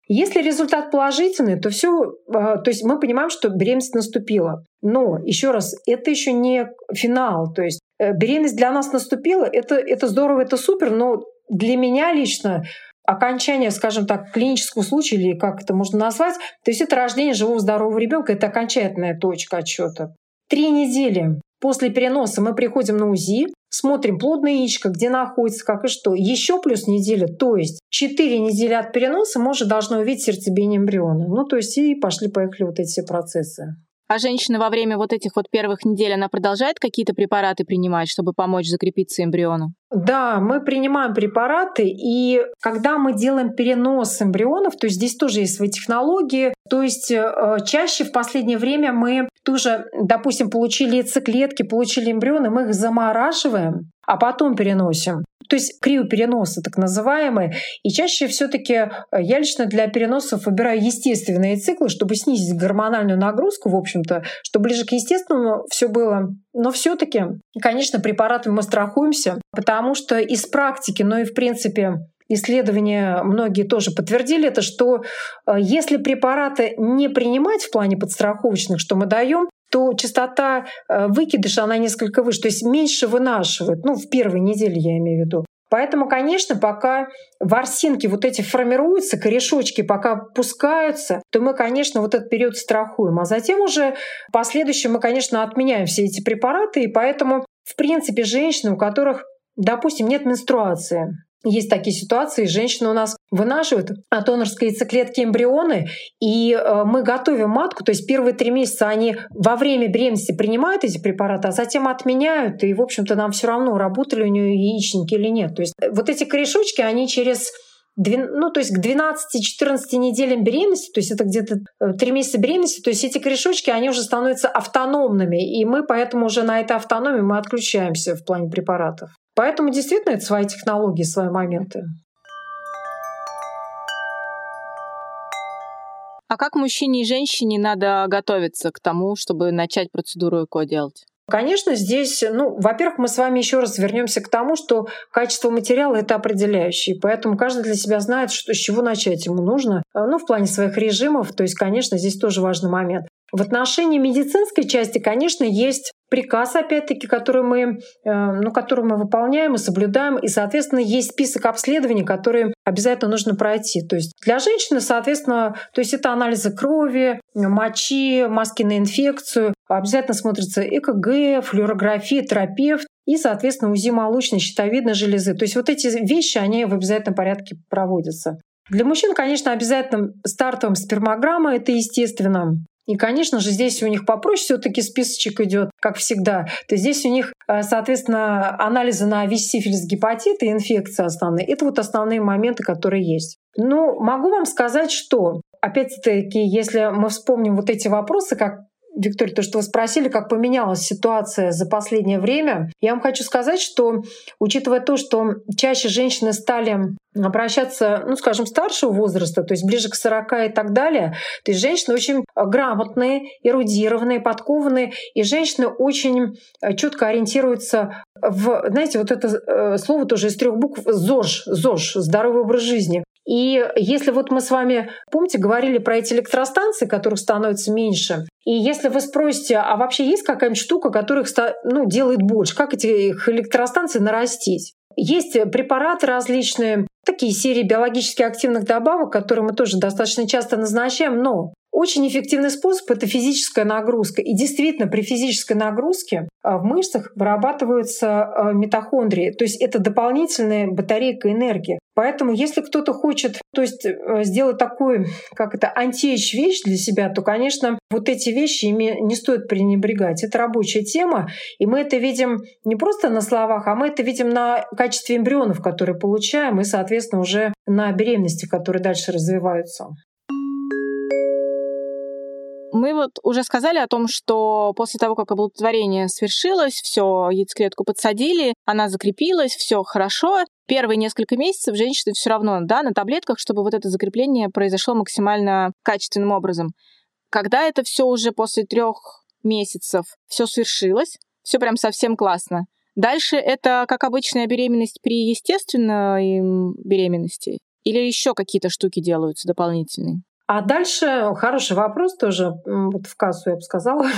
Если результат положительный, то все, а, то есть мы понимаем, что беременность наступила. Но еще раз, это еще не финал. То есть э, беременность для нас наступила, это, это здорово, это супер, но для меня лично окончание, скажем так, клинического случая, или как это можно назвать, то есть это рождение живого здорового ребенка, это окончательная точка отсчета. Три недели после переноса мы приходим на УЗИ, смотрим плодное яичко, где находится, как и что. Еще плюс неделя, то есть 4 недели от переноса мы уже должны увидеть сердцебиение эмбриона. Ну, то есть и пошли-поехали вот эти все процессы.
А женщина во время вот этих вот первых недель, она продолжает какие-то препараты принимать, чтобы помочь закрепиться эмбриону?
Да, мы принимаем препараты, и когда мы делаем перенос эмбрионов, то есть здесь тоже есть свои технологии, то есть э, чаще в последнее время мы тоже, допустим, получили яйцеклетки, получили эмбрионы, мы их замораживаем, а потом переносим. То есть криопереносы так называемые. И чаще все таки э, я лично для переносов выбираю естественные циклы, чтобы снизить гормональную нагрузку, в общем-то, чтобы ближе к естественному все было. Но все таки конечно, препаратами мы страхуемся, потому что из практики, но и в принципе исследования многие тоже подтвердили это, что э, если препараты не принимать в плане подстраховочных, что мы даем, то частота э, выкидыша, она несколько выше, то есть меньше вынашивает, ну, в первой неделе я имею в виду. Поэтому, конечно, пока ворсинки вот эти формируются, корешочки пока пускаются, то мы, конечно, вот этот период страхуем. А затем уже в последующем мы, конечно, отменяем все эти препараты. И поэтому, в принципе, женщины, у которых, допустим, нет менструации, есть такие ситуации, женщины у нас вынашивают от донорской яйцеклетки эмбрионы, и э, мы готовим матку, то есть первые три месяца они во время беременности принимают эти препараты, а затем отменяют, и, в общем-то, нам все равно, работали у нее яичники или нет. То есть вот эти корешочки, они через ну, то есть к 12-14 неделям беременности, то есть это где-то 3 э, месяца беременности, то есть эти корешочки, они уже становятся автономными, и мы поэтому уже на этой автономии мы отключаемся в плане препаратов. Поэтому действительно это свои технологии, свои моменты.
А как мужчине и женщине надо готовиться к тому, чтобы начать процедуру ЭКО делать?
Конечно, здесь, ну, во-первых, мы с вами еще раз вернемся к тому, что качество материала это определяющее, поэтому каждый для себя знает, что, с чего начать ему нужно, э, ну, в плане своих режимов, то есть, конечно, здесь тоже важный момент. В отношении медицинской части, конечно, есть приказ, опять-таки, который мы, э, ну, который мы выполняем и соблюдаем, и, соответственно, есть список обследований, которые обязательно нужно пройти. То есть для женщины, соответственно, то есть это анализы крови, мочи, маски на инфекцию, обязательно смотрится ЭКГ, флюорография, терапевт, и, соответственно, УЗИ молочной, щитовидной железы. То есть вот эти вещи, они в обязательном порядке проводятся. Для мужчин, конечно, обязательно стартовым спермограмма, это естественно. И, конечно же, здесь у них попроще все-таки списочек идет, как всегда. То есть здесь у них, э, соответственно, анализы на ВИЧ, сифилис, гепатит и инфекции основные. Это вот основные моменты, которые есть. Ну, могу вам сказать, что опять-таки, если мы вспомним вот эти вопросы, как Виктория, то, что вы спросили, как поменялась ситуация за последнее время, я вам хочу сказать, что учитывая то, что чаще женщины стали обращаться, ну, скажем, старшего возраста, то есть ближе к 40 и так далее, то есть женщины очень грамотные, эрудированные, подкованные, и женщины очень четко ориентируются в, знаете, вот это э, слово тоже из трех букв ЗОЖ, ЗОЖ, здоровый образ жизни. И если вот мы с вами, помните, говорили про эти электростанции, которых становится меньше, и если вы спросите, а вообще есть какая-нибудь штука, которая их ну, делает больше, как этих электростанций нарастить? Есть препараты различные, такие серии биологически активных добавок, которые мы тоже достаточно часто назначаем, но очень эффективный способ — это физическая нагрузка. И действительно, при физической нагрузке а, в мышцах вырабатываются а, митохондрии. То есть это дополнительная батарейка энергии. Поэтому если кто-то хочет то есть, э, сделать такую, как это, антиэйдж вещь для себя, то, конечно, вот эти вещи ими не стоит пренебрегать. Это рабочая тема, и мы это видим не просто на словах, а мы это видим на качестве эмбрионов, которые получаем, и, соответственно, уже на беременности, которые дальше развиваются.
Мы вот уже сказали о том, что после того, как оплодотворение свершилось, все, яйцеклетку подсадили, она закрепилась, все хорошо. Первые несколько месяцев женщины все равно да, на таблетках, чтобы вот это закрепление произошло максимально качественным образом. Когда это все уже после трех месяцев все свершилось, все прям совсем классно. Дальше это как обычная беременность при естественной беременности? Или еще какие-то штуки делаются дополнительные?
А дальше хороший вопрос тоже, вот в кассу я бы сказала.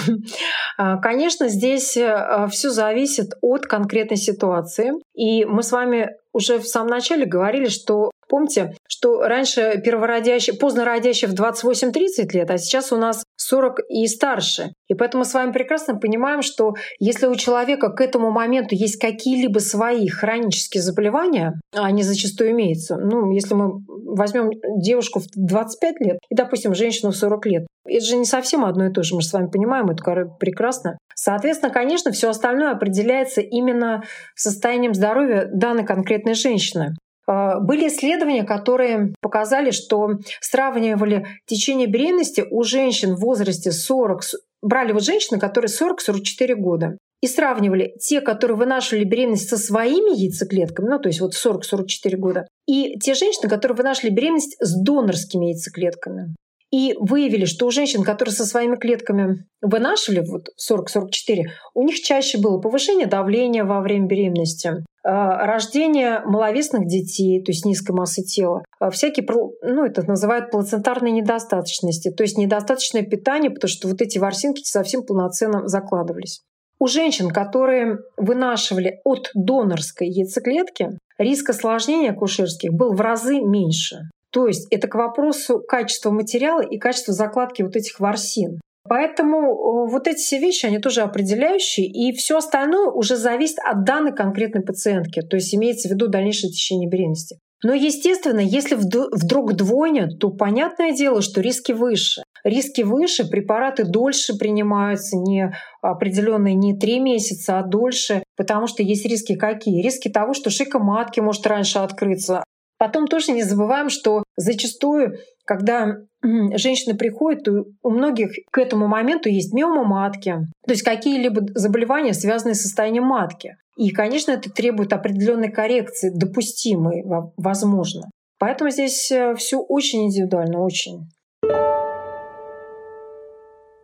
А, конечно, здесь э, все зависит от конкретной ситуации. И мы с вами уже в самом начале говорили, что Помните, что раньше первородящие, поздно родящие в 28-30 лет, а сейчас у нас 40 и старше. И поэтому мы с вами прекрасно понимаем, что если у человека к этому моменту есть какие-либо свои хронические заболевания, а они зачастую имеются, ну, если мы возьмем девушку в 25 лет и, допустим, женщину в 40 лет, это же не совсем одно и то же, мы же с вами понимаем, это прекрасно. Соответственно, конечно, все остальное определяется именно состоянием здоровья данной конкретной женщины. А, были исследования, которые показали, что сравнивали течение беременности у женщин в возрасте 40, брали вот женщины, которые 40-44 года. и сравнивали те, которые вынашивали беременность со своими яйцеклетками, ну то есть вот 40-44 года, и те женщины, которые вынашивали беременность с донорскими яйцеклетками. И выявили, что у женщин, которые со своими клетками вынашивали вот 40-44, у них чаще было повышение давления во время беременности, рождение маловесных детей, то есть низкой массы тела, а, всякие, ну, это называют плацентарной недостаточности, то есть недостаточное питание, потому что вот эти ворсинки совсем полноценно закладывались. У женщин, которые вынашивали от донорской яйцеклетки, риск осложнений акушерских был в разы меньше. То есть это к вопросу качества материала и качества закладки вот этих ворсин. Поэтому вот эти все вещи, они тоже определяющие, и все остальное уже зависит от данной конкретной пациентки, то есть имеется в виду дальнейшее течение беременности. Но, естественно, если вдруг двойня, то понятное дело, что риски выше. Риски выше, препараты дольше принимаются, не определенные не три месяца, а дольше, потому что есть риски какие? Риски того, что шейка матки может раньше открыться. Потом тоже не забываем, что зачастую когда женщины приходят, то у многих к этому моменту есть миома матки, то есть какие-либо заболевания, связанные с состоянием матки. И, конечно, это требует определенной коррекции, допустимой, возможно. Поэтому здесь э, все очень индивидуально, очень.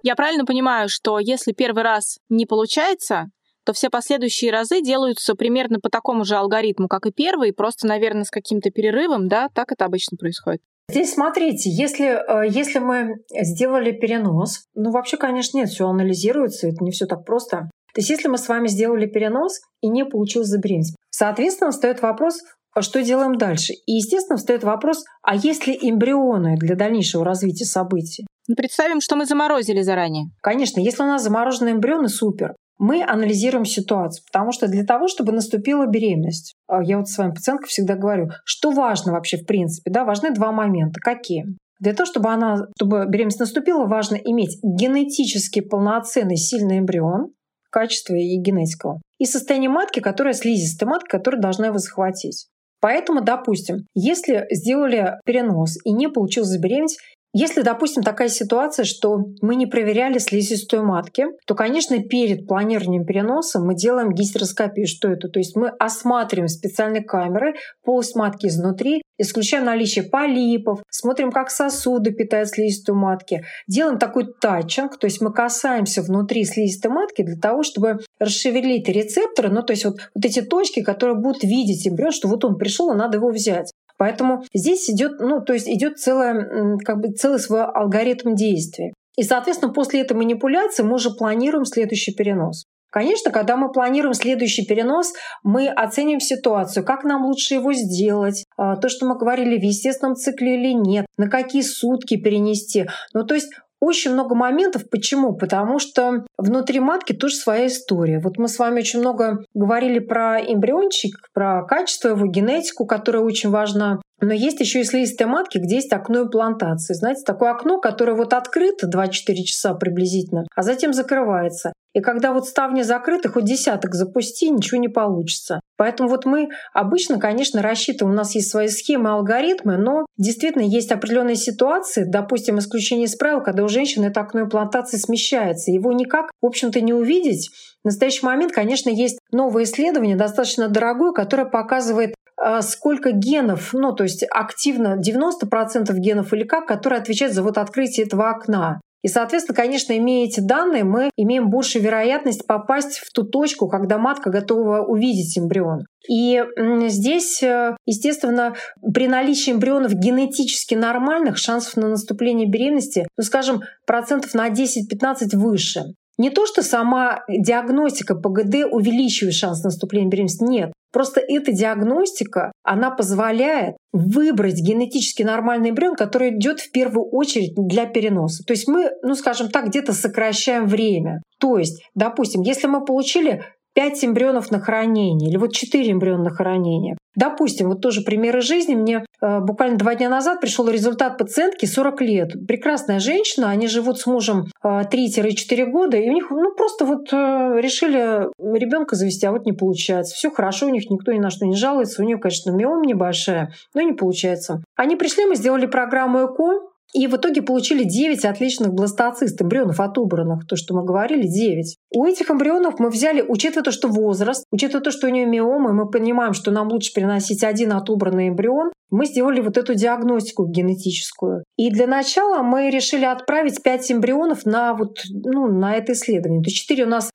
Я правильно понимаю, что если первый раз не получается, то все последующие разы делаются примерно по такому же алгоритму, как и первый, просто, наверное, с каким-то перерывом, да? Так это обычно происходит.
Здесь смотрите, если, э, если мы сделали перенос, ну вообще, конечно, нет, все анализируется, это не все так просто. То есть если мы с вами сделали перенос и не получилось забеременеть, соответственно, встает вопрос, а что делаем дальше? И, естественно, встает вопрос, а есть ли эмбрионы для дальнейшего развития событий?
Ну, представим, что мы заморозили заранее.
Конечно, если у нас замороженные эмбрионы, супер мы анализируем ситуацию, потому что для того, чтобы наступила беременность, а, я вот с вами пациенткой всегда говорю, что важно вообще в принципе, да, важны два момента. Какие? Для того, чтобы, она, чтобы беременность наступила, важно иметь генетически полноценный сильный эмбрион, качества и генетикого, и состояние матки, которая слизистая матка, которая должна его захватить. Поэтому, допустим, если сделали перенос и не получилось забеременеть, если, допустим, такая ситуация, что мы не проверяли слизистую матки, то, конечно, перед планированием переноса мы делаем гистероскопию. Что это? То есть мы осматриваем специальной камерой полость матки изнутри, исключаем наличие полипов, смотрим, как сосуды питают слизистую матки, делаем такой тачинг, то есть мы касаемся внутри слизистой матки для того, чтобы расшевелить рецепторы, ну то есть вот, вот эти точки, которые будут видеть эмбрион, что вот он пришел, и надо его взять. Поэтому здесь идет, ну, то есть идет целое, как бы целый свой алгоритм действий. И, соответственно, после этой манипуляции мы уже планируем следующий перенос. Конечно, когда мы планируем следующий перенос, мы оценим ситуацию, как нам лучше его сделать, а, то, что мы говорили, в естественном цикле или нет, на какие сутки перенести. Ну, то есть очень много моментов. Почему? Потому что внутри матки тоже своя история. Вот мы с вами очень много говорили про эмбриончик, про качество его, генетику, которая очень важна. Но есть еще и слизистые матки, где есть окно имплантации. Знаете, такое окно, которое вот открыто 24 часа приблизительно, а затем закрывается. И когда вот ставни закрыты, хоть десяток запусти, ничего не получится. Поэтому вот мы обычно, конечно, рассчитываем, у нас есть свои схемы, алгоритмы, но действительно есть определенные ситуации, допустим, исключение из правил, когда у женщины это окно имплантации смещается. Его никак, в общем-то, не увидеть. В настоящий момент, конечно, есть новое исследование, достаточно дорогое, которое показывает сколько генов, ну, то есть активно 90% генов или как, которые отвечают за вот открытие этого окна. И, соответственно, конечно, имея эти данные, мы имеем большую вероятность попасть в ту точку, когда матка готова увидеть эмбрион. И здесь, э, естественно, при наличии эмбрионов генетически нормальных шансов на наступление беременности, ну, скажем, процентов на 10-15 выше. Не то, что сама диагностика ПГД увеличивает шанс наступления беременности, нет. Просто эта диагностика, она позволяет выбрать генетически нормальный эмбрион, который идет в первую очередь для переноса. То есть мы, ну скажем так, где-то сокращаем время. То есть, допустим, если мы получили 5 эмбрионов на хранение или вот 4 эмбриона на хранение. Допустим, вот тоже примеры жизни. Мне э, буквально два дня назад пришел результат пациентки 40 лет. Прекрасная женщина, они живут с мужем э, 3-4 года, и у них ну, просто вот э, решили ребенка завести, а вот не получается. Все хорошо, у них никто ни на что не жалуется. У нее, конечно, миом небольшая, но не получается. Они пришли, мы сделали программу ЭКО, И в итоге получили 9 отличных бластоцист, эмбрионов отобранных, то, что мы говорили, 9. У этих эмбрионов мы взяли, учитывая то, что возраст, учитывая то, что у нее миома, мы понимаем, что нам лучше переносить один отобранный эмбрион, мы сделали вот эту диагностику генетическую. И для начала мы решили отправить 5 эмбрионов на, вот, ну, на это исследование. То есть 4 у нас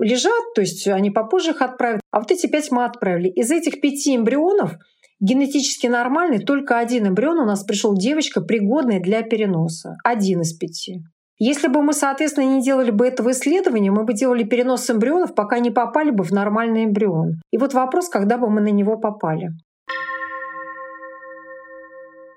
лежат, то есть они попозже их отправят, а вот эти 5 мы отправили. Из этих 5 эмбрионов генетически нормальный, только один эмбрион у нас пришел девочка, пригодная для переноса. Один из пяти. Если бы мы, соответственно, не делали бы этого исследования, мы бы делали перенос эмбрионов, пока не попали бы в нормальный эмбрион. И вот вопрос, когда бы мы на него попали.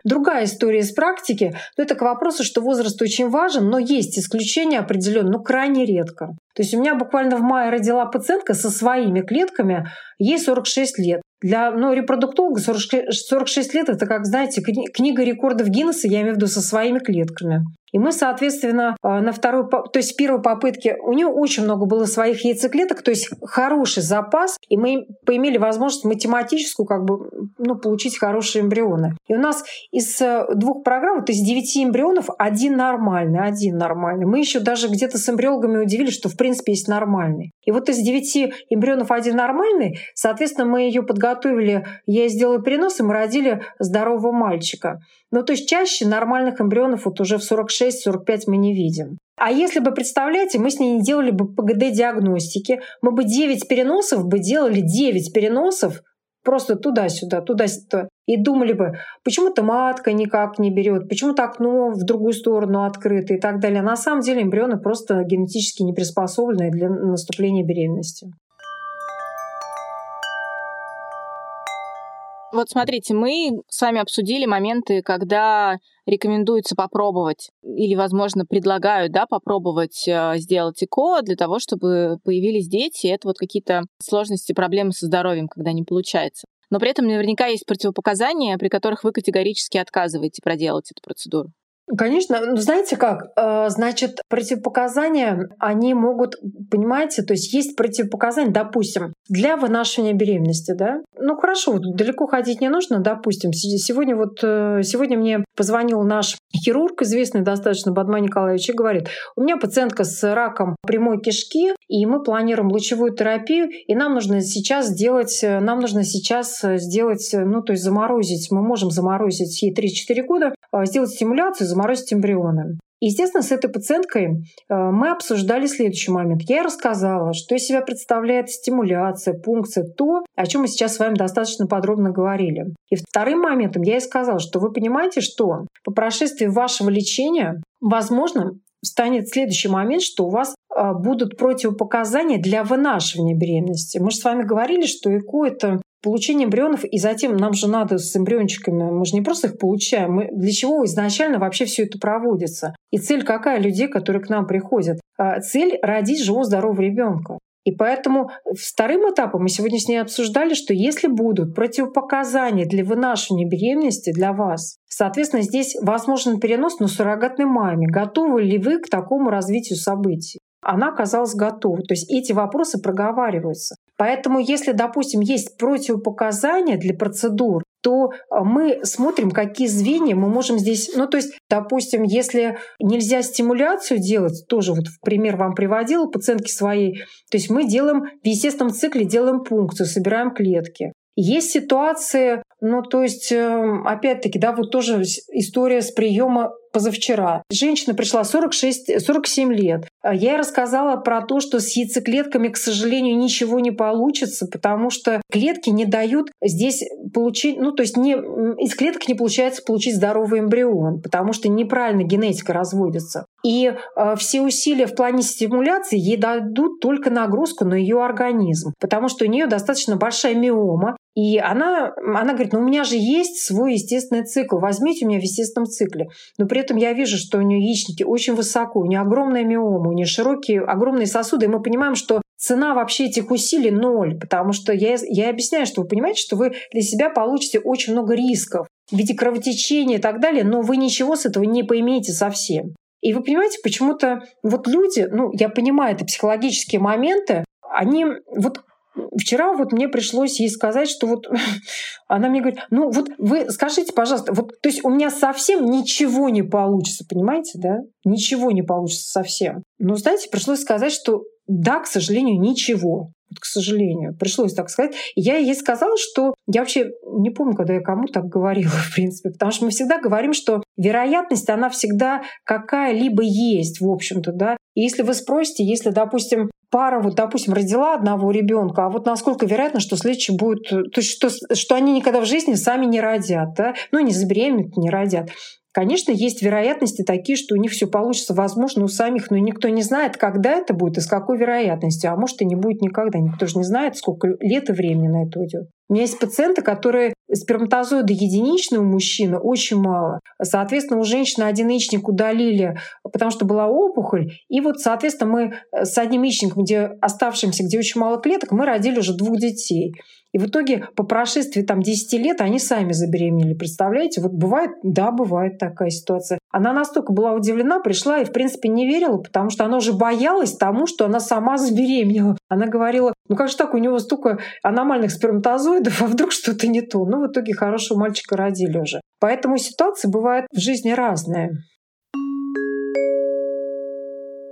Другая история из практики, но это к вопросу, что возраст очень важен, но есть исключения определенно, но крайне редко. То есть у меня буквально в мае родила пациентка со своими клетками, ей 46 лет. Для ну, репродуктолога 46 лет — это, как знаете, книга рекордов Гиннесса, я имею в виду, со своими клетками. И мы, соответственно, э, на второй, то есть первой попытке у нее очень много было своих яйцеклеток, то есть хороший запас, и мы поимели возможность математическую как бы, ну, получить хорошие эмбрионы. И у нас из э, двух программ, то есть девяти эмбрионов, один нормальный, один нормальный. Мы еще даже где-то с эмбриологами удивились, что в принципе есть нормальный. И вот из девяти эмбрионов один нормальный, соответственно, мы ее подготовили, я сделала перенос, и мы родили здорового мальчика. Ну, то есть чаще нормальных эмбрионов вот уже в 46-45 мы не видим. А если бы, представляете, мы с ней не делали бы ПГД-диагностики, мы бы 9 переносов бы делали 9 переносов просто туда-сюда, туда-сюда. И думали бы, почему-то матка никак не берет, почему-то окно в другую сторону открыто и так далее. А на самом деле эмбрионы просто генетически не приспособлены для наступления беременности.
Вот смотрите, мы с вами обсудили моменты, когда рекомендуется попробовать или, возможно, предлагают да, попробовать э, сделать ЭКО для того, чтобы появились дети. Это вот какие-то сложности, проблемы со здоровьем, когда не получается. Но при этом наверняка есть противопоказания, при которых вы категорически отказываете проделать эту процедуру.
Конечно, ну знаете как, э, значит, противопоказания, они могут, понимаете, то есть есть противопоказания, допустим, для вынашивания беременности, да? Ну хорошо, далеко ходить не нужно, допустим. Сегодня вот, э, сегодня мне позвонил наш хирург, известный достаточно, Бадман Николаевич, и говорит, у меня пациентка с раком прямой кишки, и мы планируем лучевую терапию, и нам нужно сейчас сделать, э, нам нужно сейчас сделать, ну то есть заморозить, мы можем заморозить ей 3-4 года, сделать стимуляцию, заморозить эмбрионы. Естественно, с этой пациенткой э, мы обсуждали следующий момент. Я рассказала, что из себя представляет стимуляция, пункция, то, о чем мы сейчас с вами достаточно подробно говорили. И вторым моментом я ей сказала, что вы понимаете, что по прошествии вашего лечения, возможно, станет следующий момент, что у вас э, будут противопоказания для вынашивания беременности. Мы же с вами говорили, что ЭКО — это получение эмбрионов, и затем нам же надо с эмбриончиками, мы же не просто их получаем, мы, для чего изначально вообще все это проводится? И цель какая людей, которые к нам приходят? А, цель — родить живого здорового ребенка. И поэтому вторым этапом мы сегодня с ней обсуждали, что если будут противопоказания для вынашивания беременности для вас, соответственно, здесь возможен перенос на суррогатной маме. Готовы ли вы к такому развитию событий? Она оказалась готова. То есть эти вопросы проговариваются. Поэтому, если, допустим, есть противопоказания для процедур, то а, мы смотрим, какие звенья мы можем здесь... Ну, то есть, допустим, если нельзя стимуляцию делать, тоже вот в пример вам приводила пациентки своей, то есть мы делаем в естественном цикле, делаем пункцию, собираем клетки. Есть ситуации, ну, то есть, эм, опять-таки, да, вот тоже история с приема позавчера. Женщина пришла 46, 47 лет. А я ей рассказала про то, что с яйцеклетками, к сожалению, ничего не получится, потому что клетки не дают здесь получить, ну то есть не, из клеток не получается получить здоровый эмбрион, потому что неправильно генетика разводится. И э, все усилия в плане стимуляции ей дадут только нагрузку на ее организм, потому что у нее достаточно большая миома, и она, она говорит, ну у меня же есть свой естественный цикл, возьмите у меня в естественном цикле. Но при этом я вижу, что у нее яичники очень высоко, у нее огромная миома, у нее широкие, огромные сосуды, и мы понимаем, что цена вообще этих усилий ноль, потому что я, я объясняю, что вы понимаете, что вы для себя получите очень много рисков в виде кровотечения и так далее, но вы ничего с этого не поимеете совсем. И вы понимаете, почему-то вот люди, ну, я понимаю, это психологические моменты, они вот вчера вот мне пришлось ей сказать, что вот она мне говорит, ну вот вы скажите, пожалуйста, вот, то есть у меня совсем ничего не получится, понимаете, да? Ничего не получится совсем. Но, знаете, пришлось сказать, что да, к сожалению, ничего. Вот, к сожалению, пришлось так сказать. Я ей сказала, что я вообще не помню, когда я кому так говорила, в принципе, потому что мы всегда говорим, что вероятность, она всегда какая-либо есть, в общем-то, да. И если вы спросите, если, допустим, пара, вот, допустим, родила одного ребенка, а вот насколько вероятно, что следующий будет, то есть что, что они никогда в жизни сами не родят, да? ну не забеременеют, не родят. Конечно, есть вероятности такие, что у них все получится, возможно, у самих, но никто не знает, когда это будет и с какой вероятностью. А может, и не будет никогда. Никто же не знает, сколько лет и времени на это уйдет. У меня есть пациенты, которые сперматозоиды единичные у мужчины очень мало. Соответственно, у женщины один яичник удалили, потому что была опухоль. И вот, соответственно, мы с одним яичником, где оставшимся, где очень мало клеток, мы родили уже двух детей. И в итоге по прошествии там, 10 лет они сами забеременели. Представляете? Вот бывает, да, бывает такая ситуация. Она настолько была удивлена, пришла и, в принципе, не верила, потому что она уже боялась тому, что она сама забеременела. Она говорила, ну как же так, у него столько аномальных сперматозоидов, а вдруг что-то не то? Ну, в итоге хорошего мальчика родили уже. Поэтому ситуации бывают в жизни разные.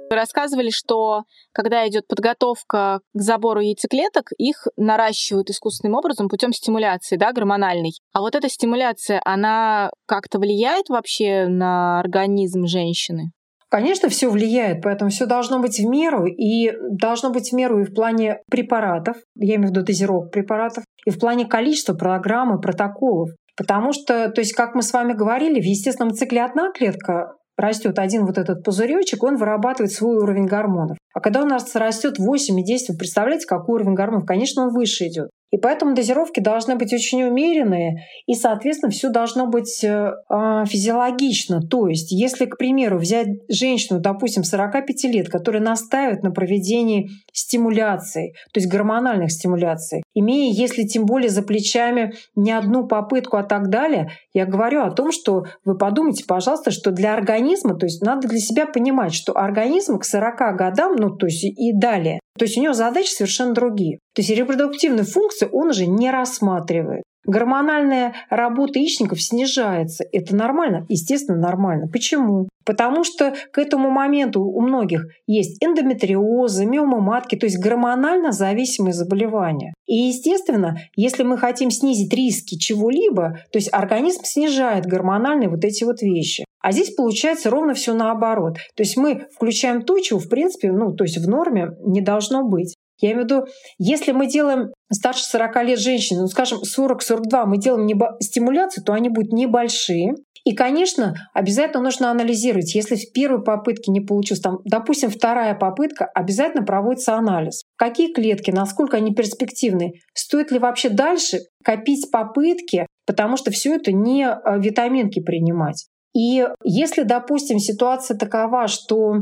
Вы рассказывали, что когда идет подготовка к забору яйцеклеток, их наращивают искусственным образом путем стимуляции, да, гормональной. А вот эта стимуляция, она как-то влияет вообще на организм женщины?
Конечно, все влияет, поэтому все должно быть в меру, и должно быть в меру и в плане препаратов, я имею в виду дозировок препаратов, и в плане количества программы, протоколов. Потому что, то есть, как мы с вами говорили, в естественном цикле одна клетка растет один вот этот пузыречек, он вырабатывает свой уровень гормонов. А когда у нас растет 8 и 10, вы представляете, какой уровень гормонов? Конечно, он выше идет. И поэтому дозировки должны быть очень умеренные, и, соответственно, все должно быть э, а, физиологично. То есть, если, к примеру, взять женщину, допустим, 45 лет, которая настаивает на проведении стимуляции, то есть гормональных стимуляций, имея, если тем более за плечами не одну попытку, а так далее, я говорю о том, что вы подумайте, пожалуйста, что для организма, то есть надо для себя понимать, что организм к 40 годам, ну то есть и далее, то есть у него задачи совершенно другие. То есть репродуктивные функции он уже не рассматривает. Гормональная работа яичников снижается. Это нормально? Естественно, нормально. Почему? Потому что к этому моменту у многих есть эндометриозы, миома матки, то есть гормонально зависимые заболевания. И, естественно, если мы хотим снизить риски чего-либо, то есть организм снижает гормональные вот эти вот вещи. А здесь получается ровно все наоборот. То есть мы включаем то, чего в принципе, ну, то есть в норме не должно быть. Я имею в виду, если мы делаем старше 40 лет женщины, ну, скажем, 40-42, мы делаем небо- стимуляцию, то они будут небольшие. И, конечно, обязательно нужно анализировать. Если в первой попытке не получилось, там, допустим, вторая попытка, обязательно проводится анализ. Какие клетки, насколько они перспективны, стоит ли вообще дальше копить попытки, потому что все это не э, витаминки принимать. И если, допустим, ситуация такова, что э,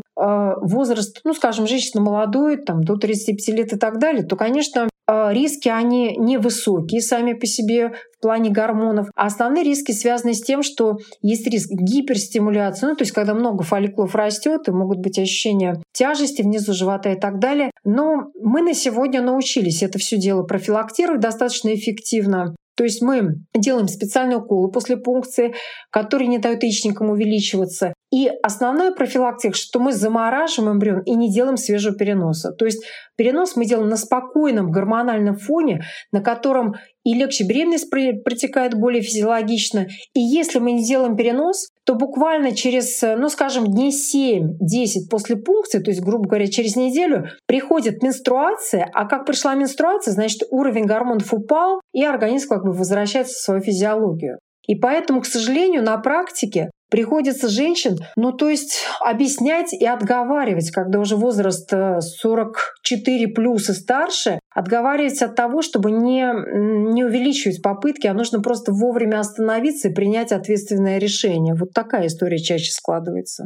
возраст, ну, скажем, женщина молодой, там, до 35 лет и так далее, то, конечно, э, риски, они невысокие сами по себе в плане гормонов. А основные риски связаны с тем, что есть риск гиперстимуляции, ну, то есть когда много фолликулов растет, и могут быть ощущения тяжести внизу живота и так далее. Но мы на сегодня научились это все дело профилактировать достаточно эффективно. То есть мы делаем специальные уколы после пункции, которые не дают яичникам увеличиваться. И основная профилактика, что мы замораживаем эмбрион и не делаем свежего переноса. То есть перенос мы делаем на спокойном гормональном фоне, на котором и легче беременность протекает более физиологично. И если мы не делаем перенос, то буквально через, ну скажем, дней 7-10 после пункции, то есть, грубо говоря, через неделю, приходит менструация, а как пришла менструация, значит, уровень гормонов упал, и организм как бы возвращается в свою физиологию. И поэтому, к сожалению, на практике приходится женщин, ну то есть объяснять и отговаривать, когда уже возраст 44 э, плюс и старше, отговаривать от того, чтобы не, не увеличивать попытки, а нужно просто вовремя остановиться и принять ответственное решение. Вот такая история чаще складывается.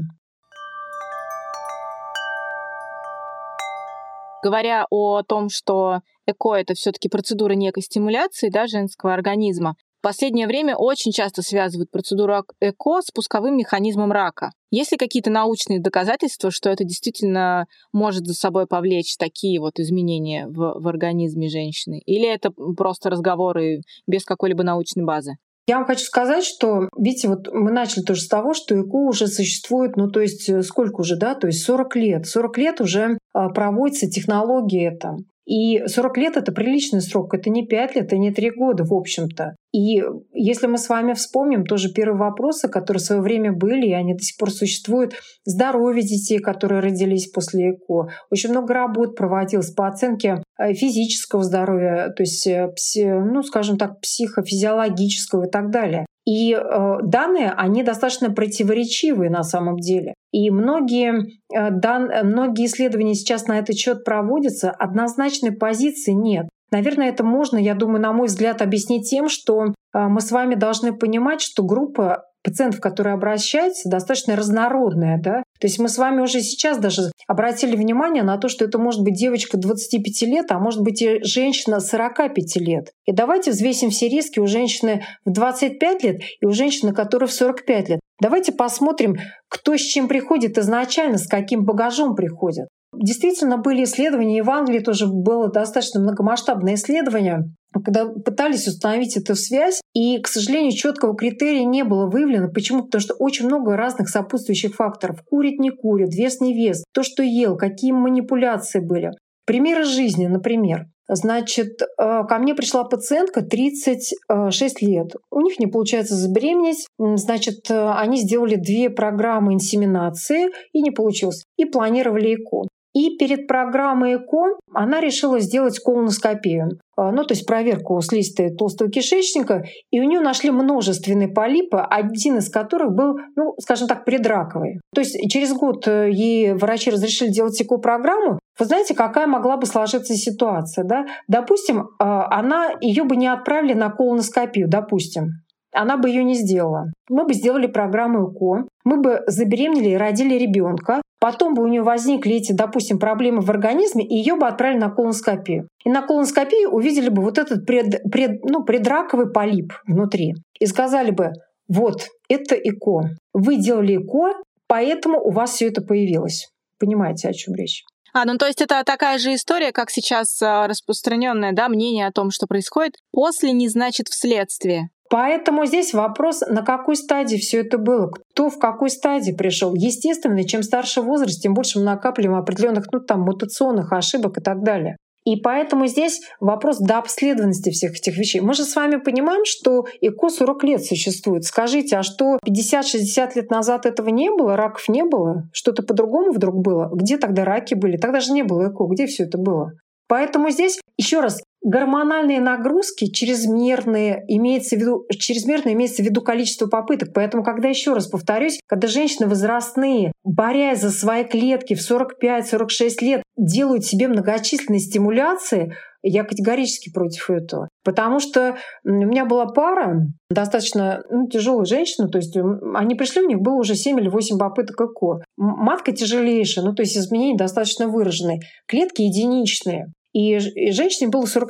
Говоря о том, что ЭКО — это все таки процедура некой стимуляции да, женского организма, В последнее время очень часто связывают процедуру ЭКО с пусковым механизмом рака. Есть ли какие-то научные доказательства, что это действительно может за собой повлечь такие вот изменения в, в организме женщины? Или это просто разговоры без какой-либо научной базы?
Я вам хочу сказать, что, видите, вот мы начали тоже с того, что ЭКО уже существует, ну то есть э, сколько уже, да, то есть 40 лет. 40 лет уже а, проводится технология это. И 40 лет — это приличный срок, это не 5 лет, это не 3 года, в общем-то. И если мы с вами вспомним тоже первые вопросы, которые в свое время были, и они до сих пор существуют, здоровье детей, которые родились после ЭКО. Очень много работ проводилось по оценке э, физического здоровья, то есть, э, ну, скажем так, психофизиологического и так далее. И э, данные, они достаточно противоречивые на самом деле. И многие, э, дан, многие исследования сейчас на этот счет проводятся, однозначной позиции нет. Наверное, это можно, я думаю, на мой взгляд, объяснить тем, что э, мы с вами должны понимать, что группа пациентов, которые обращаются, достаточно разнородная. Да? То есть мы с вами уже сейчас даже обратили внимание на то, что это может быть девочка 25 лет, а может быть и женщина 45 лет. И давайте взвесим все риски у женщины в 25 лет и у женщины, которая в 45 лет. Давайте посмотрим, кто с чем приходит изначально, с каким багажом приходит. Действительно, были исследования, и в Англии тоже было достаточно многомасштабное исследование, когда пытались установить эту связь, и, к сожалению, четкого критерия не было выявлено. Почему? Потому что очень много разных сопутствующих факторов. Курит, не курит, вес, не вес, то, что ел, какие манипуляции были. Примеры жизни, например. Значит, э, ко мне пришла пациентка 36 лет. У них не получается забеременеть. Значит, э, они сделали две программы инсеминации и не получилось. И планировали ЭКО. И перед программой ЭКО она решила сделать колоноскопию, а, ну то есть проверку слизистой толстого кишечника, и у нее нашли множественные полипы, один из которых был, ну скажем так, предраковый. То есть через год э, ей врачи разрешили делать ЭКО-программу. Вы знаете, какая могла бы сложиться ситуация? Да? Допустим, а, она ее бы не отправили на колоноскопию, допустим она бы ее не сделала. Мы бы сделали программу ЭКО, мы бы забеременели и родили ребенка, потом бы у нее возникли эти, допустим, проблемы в организме, и ее бы отправили на колоноскопию. И на колоноскопии увидели бы вот этот пред, пред, ну, предраковый полип внутри. И сказали бы, вот, это ЭКО. Вы делали ЭКО, поэтому у вас все это появилось. Понимаете, о чем речь?
А, ну то есть это такая же история, как сейчас а, распространенное да, мнение о том, что происходит. После не значит вследствие.
Поэтому здесь вопрос, на какой стадии все это было, кто в какой стадии пришел. Естественно, чем старше возраст, тем больше мы накапливаем определенных ну, там, мутационных ошибок и так далее. И поэтому здесь вопрос до обследованности всех этих вещей. Мы же с вами понимаем, что ЭКО 40 лет существует. Скажите, а что 50-60 лет назад этого не было, раков не было? Что-то по-другому вдруг было? Где тогда раки были? Тогда же не было ЭКО. Где все это было? Поэтому здесь, еще раз, Гормональные нагрузки чрезмерные, имеется в виду, чрезмерно имеется в виду количество попыток. Поэтому, когда еще раз повторюсь, когда женщины возрастные, борясь за свои клетки в 45-46 лет, делают себе многочисленные стимуляции, я категорически против этого. Потому что у меня была пара, достаточно ну, тяжелая женщина, то есть они пришли, у них было уже 7 или 8 попыток ЭКО. Матка тяжелейшая, ну то есть изменения достаточно выраженные. Клетки единичные. И женщине было 43-44.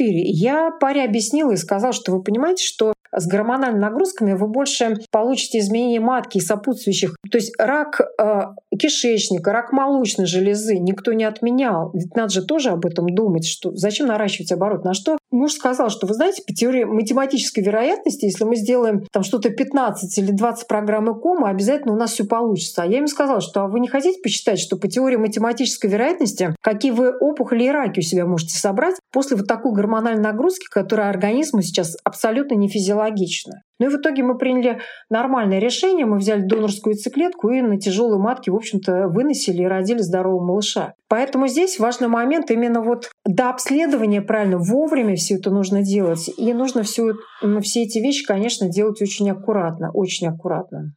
Я паре объяснила и сказала, что вы понимаете, что с гормональными нагрузками вы больше получите изменения матки и сопутствующих. То есть рак э, кишечника, рак молочной железы никто не отменял. Ведь надо же тоже об этом думать, что зачем наращивать оборот. На что муж сказал, что вы знаете, по теории математической вероятности, если мы сделаем там что-то 15 или 20 программ ЭКОМа, обязательно у нас все получится. А я ему сказала, что а вы не хотите посчитать, что по теории математической вероятности, какие вы опухоли и раки у себя можете собрать после вот такой гормональной нагрузки, которая организму сейчас абсолютно не физиологична. Ну и в итоге мы приняли нормальное решение. Мы взяли донорскую яйцеклетку и на тяжелой матке, в общем-то, выносили и родили здорового малыша. Поэтому здесь важный момент именно вот до обследования правильно, вовремя все это нужно делать. И нужно все, все эти вещи, конечно, делать очень аккуратно, очень аккуратно.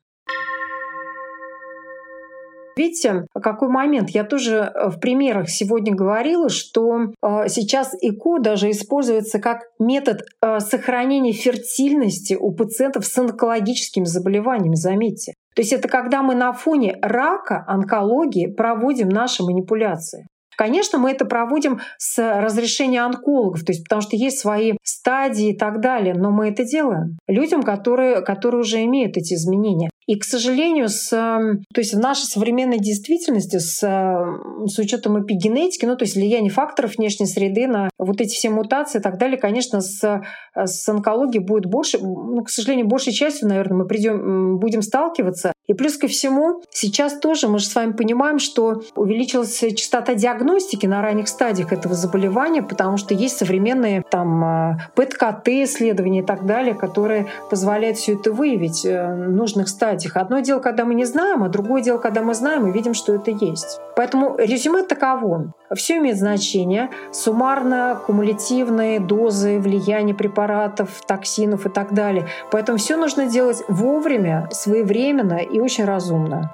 Видите, какой момент? Я тоже э, в примерах сегодня говорила, что э, сейчас ЭКО даже используется как метод э, сохранения фертильности у пациентов с онкологическими заболеваниями, заметьте. То есть это когда мы на фоне рака, онкологии проводим наши манипуляции. Конечно, мы это проводим с разрешения онкологов, то есть потому что есть свои стадии и так далее, но мы это делаем людям, которые, которые уже имеют эти изменения. И, к сожалению, с, то есть в нашей современной действительности с, с учетом эпигенетики, ну то есть влияние факторов внешней среды на вот эти все мутации и так далее, конечно, с, с онкологией будет больше, ну, к сожалению, большей частью, наверное, мы придем, будем сталкиваться. И плюс ко всему, сейчас тоже мы же с вами понимаем, что увеличилась частота диагностики на ранних стадиях этого заболевания, потому что есть современные там ПЭТ-КТ-исследования и так далее, которые позволяют все это выявить э, нужных стадий стадиях. Одно дело, когда мы не знаем, а другое дело, когда мы знаем и видим, что это есть. Поэтому резюме таково. Все имеет значение. Суммарно, кумулятивные дозы, влияние препаратов, токсинов и так далее. Поэтому все нужно делать вовремя, своевременно и очень разумно.